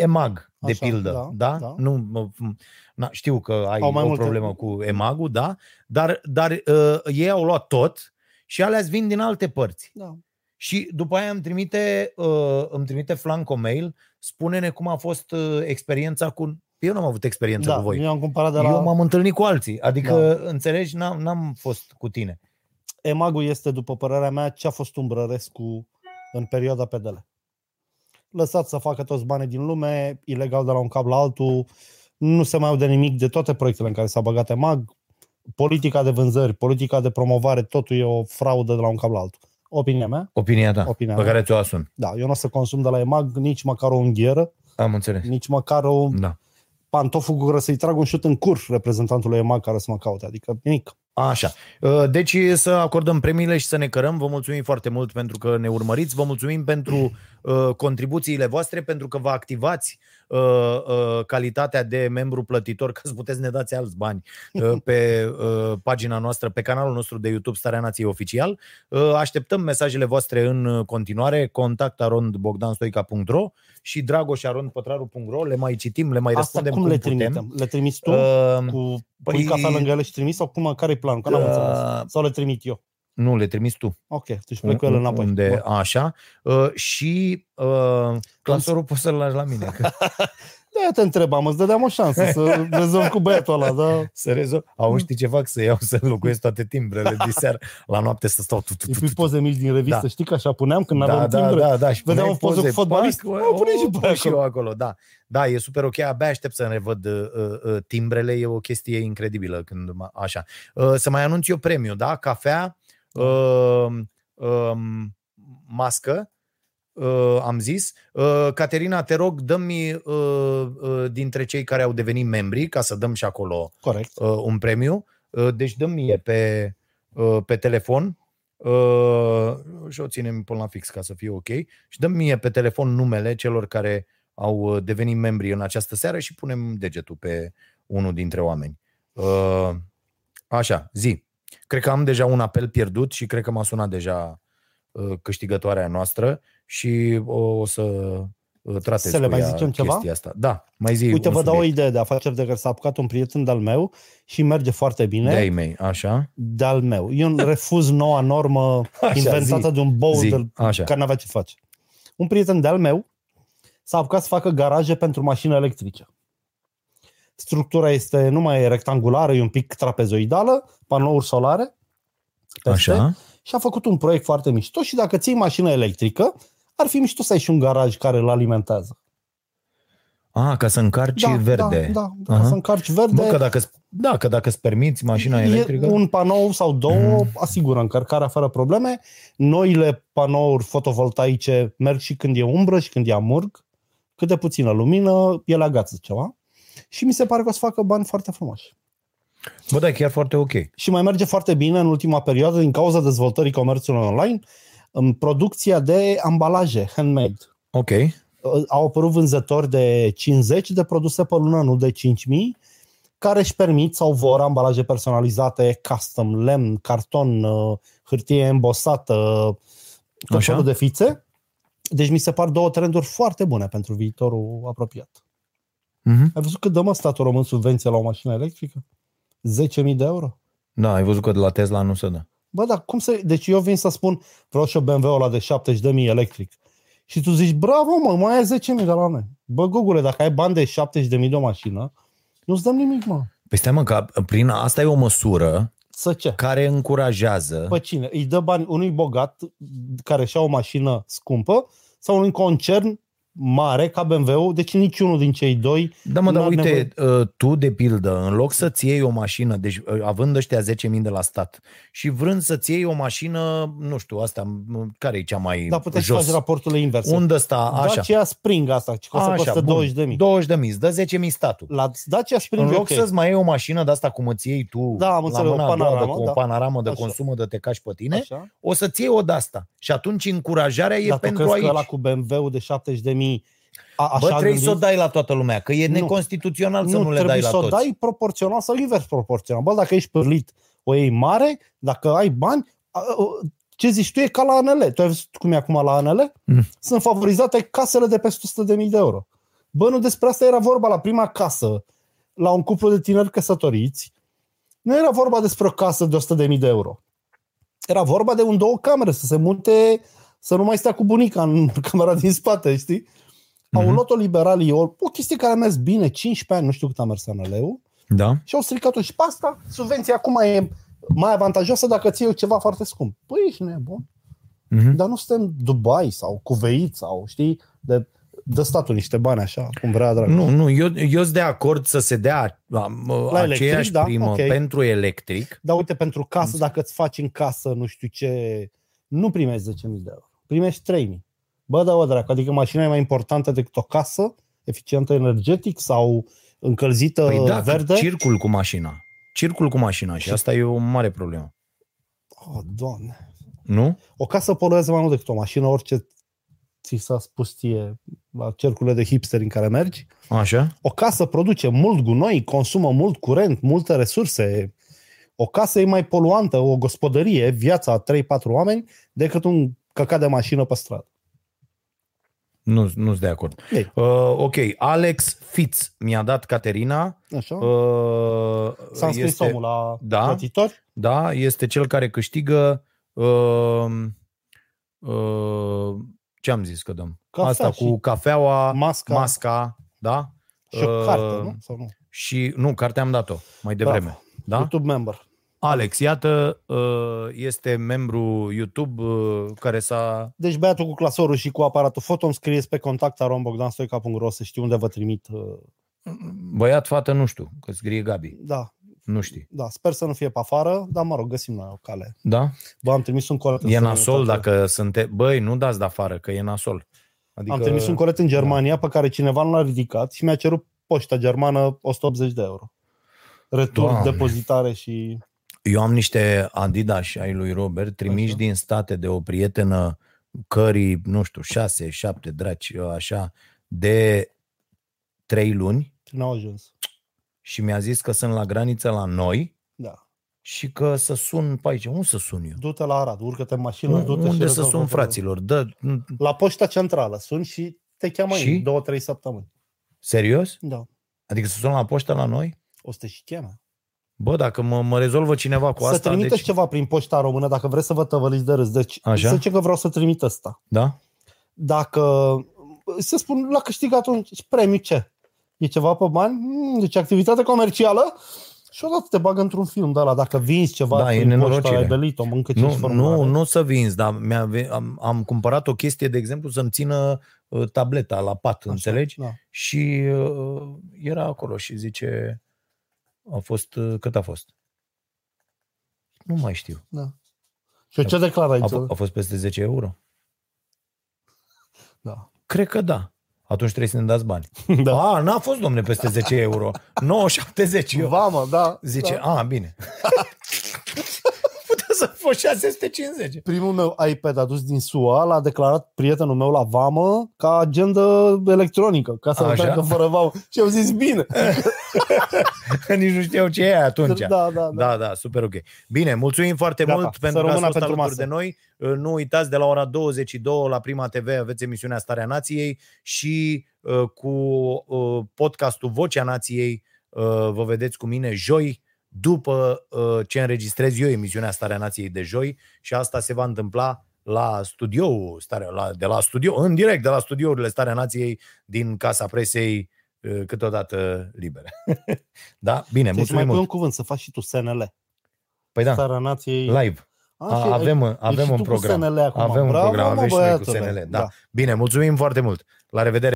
EMAG, de Așa, pildă, da, da? da. Nu, mă- na, știu că ai Au mai o multe- problemă cu EMAG-ul, da? Dar, dar uh, ei au luat tot și alea vin din alte părți. Da. Și după aia îmi trimite, uh, îmi trimite Flanco mail, spune-ne cum a fost uh, experiența cu... Eu nu am avut experiență Da, cu voi. eu am cumpărat de la... Eu m-am întâlnit cu alții. Adică, da. înțelegi, n-am, n-am fost cu tine. Emagul este, după părerea mea, ce a fost Umbrărescu în perioada PDL. Lăsat să facă toți banii din lume, ilegal de la un cap la altul, nu se mai aude nimic de toate proiectele în care s-a băgat Emag, politica de vânzări, politica de promovare, totul e o fraudă de la un cap la altul. Opinia mea? Opinia ta, Opinia pe mea. care ți-o asum. Da, eu nu o să consum de la Emag nici măcar o unghieră, Am înțeles. nici măcar o Da. pantoful cu care să-i trag un șut în cur reprezentantului Emag care să mă caute, adică nimic. Așa. Uh, Deci să acordăm premiile și să ne cărăm. Vă mulțumim foarte mult pentru că ne urmăriți. Vă mulțumim pentru uh, contribuțiile voastre, pentru că vă activați uh, uh, calitatea de membru plătitor, ca să puteți să ne dați alți bani uh, pe uh, pagina noastră, pe canalul nostru de YouTube Starea Nației Oficial. Uh, Așteptăm mesajele voastre în continuare. Contact arondbogdanstoica.ro și dragoșarondpătraru.ro. Le mai citim, le mai Asta răspundem cum, cum le putem. trimitem? Le trimiți tu? Uh, cu păi- pui cafea lângă ele și trimis sau cum, care e planul? Că n-am Uh, înțeles. Sau le trimit eu? Nu, le trimis tu. Ok, deci plec cu ele înapoi. Unde, Bun. așa. Uh, și uh, clasorul poți să-l lași la mine. Că Da, te întrebam, îți dădeam o șansă să rezolv cu băiatul ăla, da? să rezolv. Au, știi ce fac? Să iau, să înlocuiesc toate timbrele de seară. La noapte să stau tu, tu, Îi tu, pui tu. poze mici din revistă, Da. știi că așa puneam când Da, aveam da, timbre? da, da. Și Vedeam puneai o poză cu poze, fotbalist, pac, o, pune și o, pe pun și acolo. eu acolo, da. Da, e super ok, abia aștept să revăd uh, uh, timbrele, e o chestie incredibilă când mă- așa. Uh, să mai anunț eu premiu, da? Cafea, uh, um, mască, uh, am zis. Uh, Caterina, te rog, dă-mi uh, uh, dintre cei care au devenit membri, ca să dăm și acolo Corect. uh, un premiu. Uh, deci dăm mie pe, uh, pe telefon uh, și o ținem până la fix ca să fie ok. Și dăm mie pe telefon numele celor care au uh, devenit membri în această seară și punem degetul pe unul dintre oameni. Uh, așa, zi. Cred că am deja un apel pierdut și cred că m-a sunat deja uh, câștigătoarea noastră și o, o să uh, tratez Să le cu mai ea zicem ceva? chestia Asta. Da, mai zi Uite, un vă dau o subiect. idee de afaceri de care s-a apucat un prieten de-al meu și merge foarte bine. De-ai mei, așa. De-al meu. Eu refuz noua normă Așa, inventată zi. de un bou Zi, de, așa. care n-avea ce face. Un prieten de-al meu s-a apucat să facă garaje pentru mașini electrice. Structura este nu mai e rectangulară, e un pic trapezoidală, panouri solare. peste, Așa. Și a făcut un proiect foarte mișto și dacă ții mașină electrică, ar fi mișto să ai și un garaj care îl alimentează. Ah, ca să încarci verde. Da, da, da Aha. ca să încarci verde. Bă, că dacă, da, că dacă îți permiți mașina electrică... E un panou sau două asigură încărcarea fără probleme. Noile panouri fotovoltaice merg și când e umbră și când e amurg. Cât de puțină lumină, ele agață ceva. Și mi se pare că o să facă bani foarte frumoși. Bă, da, e chiar foarte ok. Și mai merge foarte bine în ultima perioadă din cauza dezvoltării comerțului online în producția de ambalaje handmade. Ok. Au apărut vânzători de 50 de produse pe lună, nu de 5000, care își permit sau vor ambalaje personalizate, custom, lemn, carton, uh, hârtie embosată, tot Așa. felul de fițe. Deci mi se par două trenduri foarte bune pentru viitorul apropiat. Mhm. Ai văzut cât dă mă statul român subvenție la o mașină electrică? 10.000 de euro? Da, ai văzut că de la Tesla nu se dă. Bă, dar cum să... Deci eu vin să spun, vreau și o BMW ăla de 70.000 electric. Și tu zici, bravo mă, mai ai 10.000 de la noi. Bă, Google, dacă ai bani de 70.000 de o mașină, nu-ți dăm nimic, mă. Păi stai mă, că prin asta e o măsură Să ce? care încurajează... Pe cine? Îi dă bani unui bogat care și-a o mașină scumpă sau unui concern mare ca BMW-ul, deci niciunul din cei doi Da, mă, dar n-ar uite, nevoie. uh, tu, de pildă, în loc să-ți iei o mașină, deci uh, având ăștia 10.000 de la stat și vrând să-ți iei o mașină, nu știu, asta, m- care e cea mai Dar puteți să jos? faci raporturile inverse. Unde sta? Așa. Dacia Spring asta, ce costă, costă 20 de mii. 20 de mii, îți dă 10 mii statul. La Dacia Spring În e loc ok. să-ți mai iei o mașină de asta cum îți iei tu Da, am la înțeles, o mâna a doua, de, panoramă, cu o da. panoramă de Așa. consumă de te cași pe tine, Așa. o să-ți iei o de asta. Și atunci încurajarea e Dar tu pentru crezi aici. că ăla cu BMW-ul de 70 de mii a, așa Bă, trebuie gândit? să o dai la toată lumea, că e Nu. neconstituțional să nu le trebuie dai la să o toți. dai proporțional sau invers proporțional. Bă, dacă ești pârlit, o iei mare, dacă ai bani, a, a, ce zici tu e ca la ANL. Tu ai văzut cum e acum la ANL? Mm. Sunt favorizate casele de peste 100.000 de euro. Bă, nu despre asta era vorba la prima casă, la un cuplu de tineri căsătoriți. Nu era vorba despre o casă de 100.000 de euro. Era vorba de un două camere, să se mute, să nu mai stea cu bunica în camera din spate, știi? Au Mhm. luat-o liberalii, o, o chestie care a mers bine, 15 ani, nu știu cât a mers ANL-ul, Da? și au stricat-o și pe asta, subvenția acum e mai avantajoasă dacă ții eu ceva foarte scump. Păi ești nebun. Mhm. Dar nu suntem Dubai sau Cuveit sau, știi, de, dă statul niște bani așa, cum vrea drag. Nu, nu, eu, eu sunt de acord să se dea am, La aceeași electric, da, primă ok. pentru electric. Dar uite, pentru casă, dacă îți faci în casă, nu știu ce, nu primești 10.000 de euro. Primești 3.000. Bă, da, bă, dracu, adică mașina e mai importantă decât o casă, eficientă energetic sau încălzită Păi da, verde? circul cu mașina. Circul cu mașina și asta e o mare problemă. Oh, doamne. Nu? O casă poluează mai mult decât o mașină, orice ți s-a spus ție la cercurile de hipsteri în care mergi. Așa? O casă produce mult gunoi, consumă mult curent, multe resurse. O casă e mai poluantă, o gospodărie, viața a 3-4 oameni, decât un căcat de mașină pe stradă. Nu, nu sunt de acord. Ei. Uh, ok, Alex Fitz mi-a dat Caterina. Așa? Uh, S-a înscris este, omul la Da. plătitori? Da, este cel care câștigă uh, uh, ce am zis că dăm? Cafea Asta și cu cafeaua, masca. masca, da? Și o Uh, carte, nu? Sau nu? Și nu, cartea am dat-o mai devreme. Bravo. Da? YouTube member. Alex, iată, uh, este membru YouTube uh, care s-a... Deci băiatul cu clasorul și cu aparatul foto îmi scrieți pe contact arombogdanstoica.ro să știu unde vă trimit. uh, Băiat, fată, nu știu, că scrie Gabi. Da, Nu știi. da, sper să nu fie pe afară, dar mă rog, găsim noi o cale. Da? Bă, am trimis un colet. în E nasol străinătate. dacă sunte... Băi, nu dați de afară, că e nasol. Adică... Am trimis un colet în Germania pe care cineva nu l-a ridicat și mi-a cerut poșta germană 180 de euro. Retur, Doamne. depozitare și... Eu am niște Adidas ai lui Robert trimiși Așa. din state de o prietenă cării, nu știu, șase, șapte draci, așa, de trei luni N-au ajuns. și mi-a zis că sunt la graniță la noi Da. și că să sun pe aici. Unde să sun eu? Du-te la Arad, urcă-te în mașină, du-te Unde și să rezolvă sun problema. fraților? Dă, La poșta centrală. Sun și te cheamă Și? în două, trei săptămâni. serios? Da. Adică să sun la poștă la noi? O să te și cheme. Bă, dacă mă, mă rezolvă cineva cu să asta, trimiteți deci... ceva prin poșta română dacă vreți să vă tăvăliți de râs. Deci, Așa? să zicem că vreau să trimit ăsta. Da? Dacă, să spun, la câștigat atunci, premiu ce? E ceva pe bani? Mm, Deci activitate comercială? Și odată te bagă într-un film de ăla. Dacă vinzi ceva Da, e prin poșta, nenorocire. ai belit-o, mâncă cinci Nu, formulare. nu, nu să vinzi, dar mi-a, ve- am, am cumpărat o chestie, de exemplu, să-mi țină uh, tableta la pat, Așa, înțelegi? Da. Și uh, era acolo și zice, a fost, uh, cât a fost? Nu mai știu. da. Și eu ce declar aici? A, f- a fost peste 10 euro? Da. Cred că da. Atunci trebuie să ne dați bani. da. A, n-a fost, domne, peste 10 euro. 9,70 eu. Vamă, da. Zice, da. a, bine. Putea să fost 650. Primul meu iPad adus din SUA l-a declarat prietenul meu la vamă ca agendă electronică, ca să Așa? treacă fără vamă. Și au zis bine. Nici nu știau ce e atunci. Da, da, da. Da, da, super ok. Bine, mulțumim foarte Gata, mult să pentru că ați rămână fost pentru alături masă. de noi. Uh, Nu uitați, de la ora 22 la Prima TV aveți emisiunea Starea Nației și uh, cu uh, podcastul Vocea Nației uh, vă vedeți cu mine joi după uh, ce înregistrez eu emisiunea Starea Nației de joi și asta se va întâmpla la studio, starea, la, de la studio, în direct de la studiourile Starea Nației din Casa Presei uh, câteodată libere. da? Bine, Deci mai mulțumim pui un mult. cuvânt, să faci și tu SNL. Păi da, Starea Nației. live. A, A, și- avem, ești avem și un tu cu program. SNL acum. Avem un Bravo, program, mă, avem și noi cu băiatule. SNL. Da. Bine, mulțumim foarte mult. La revedere!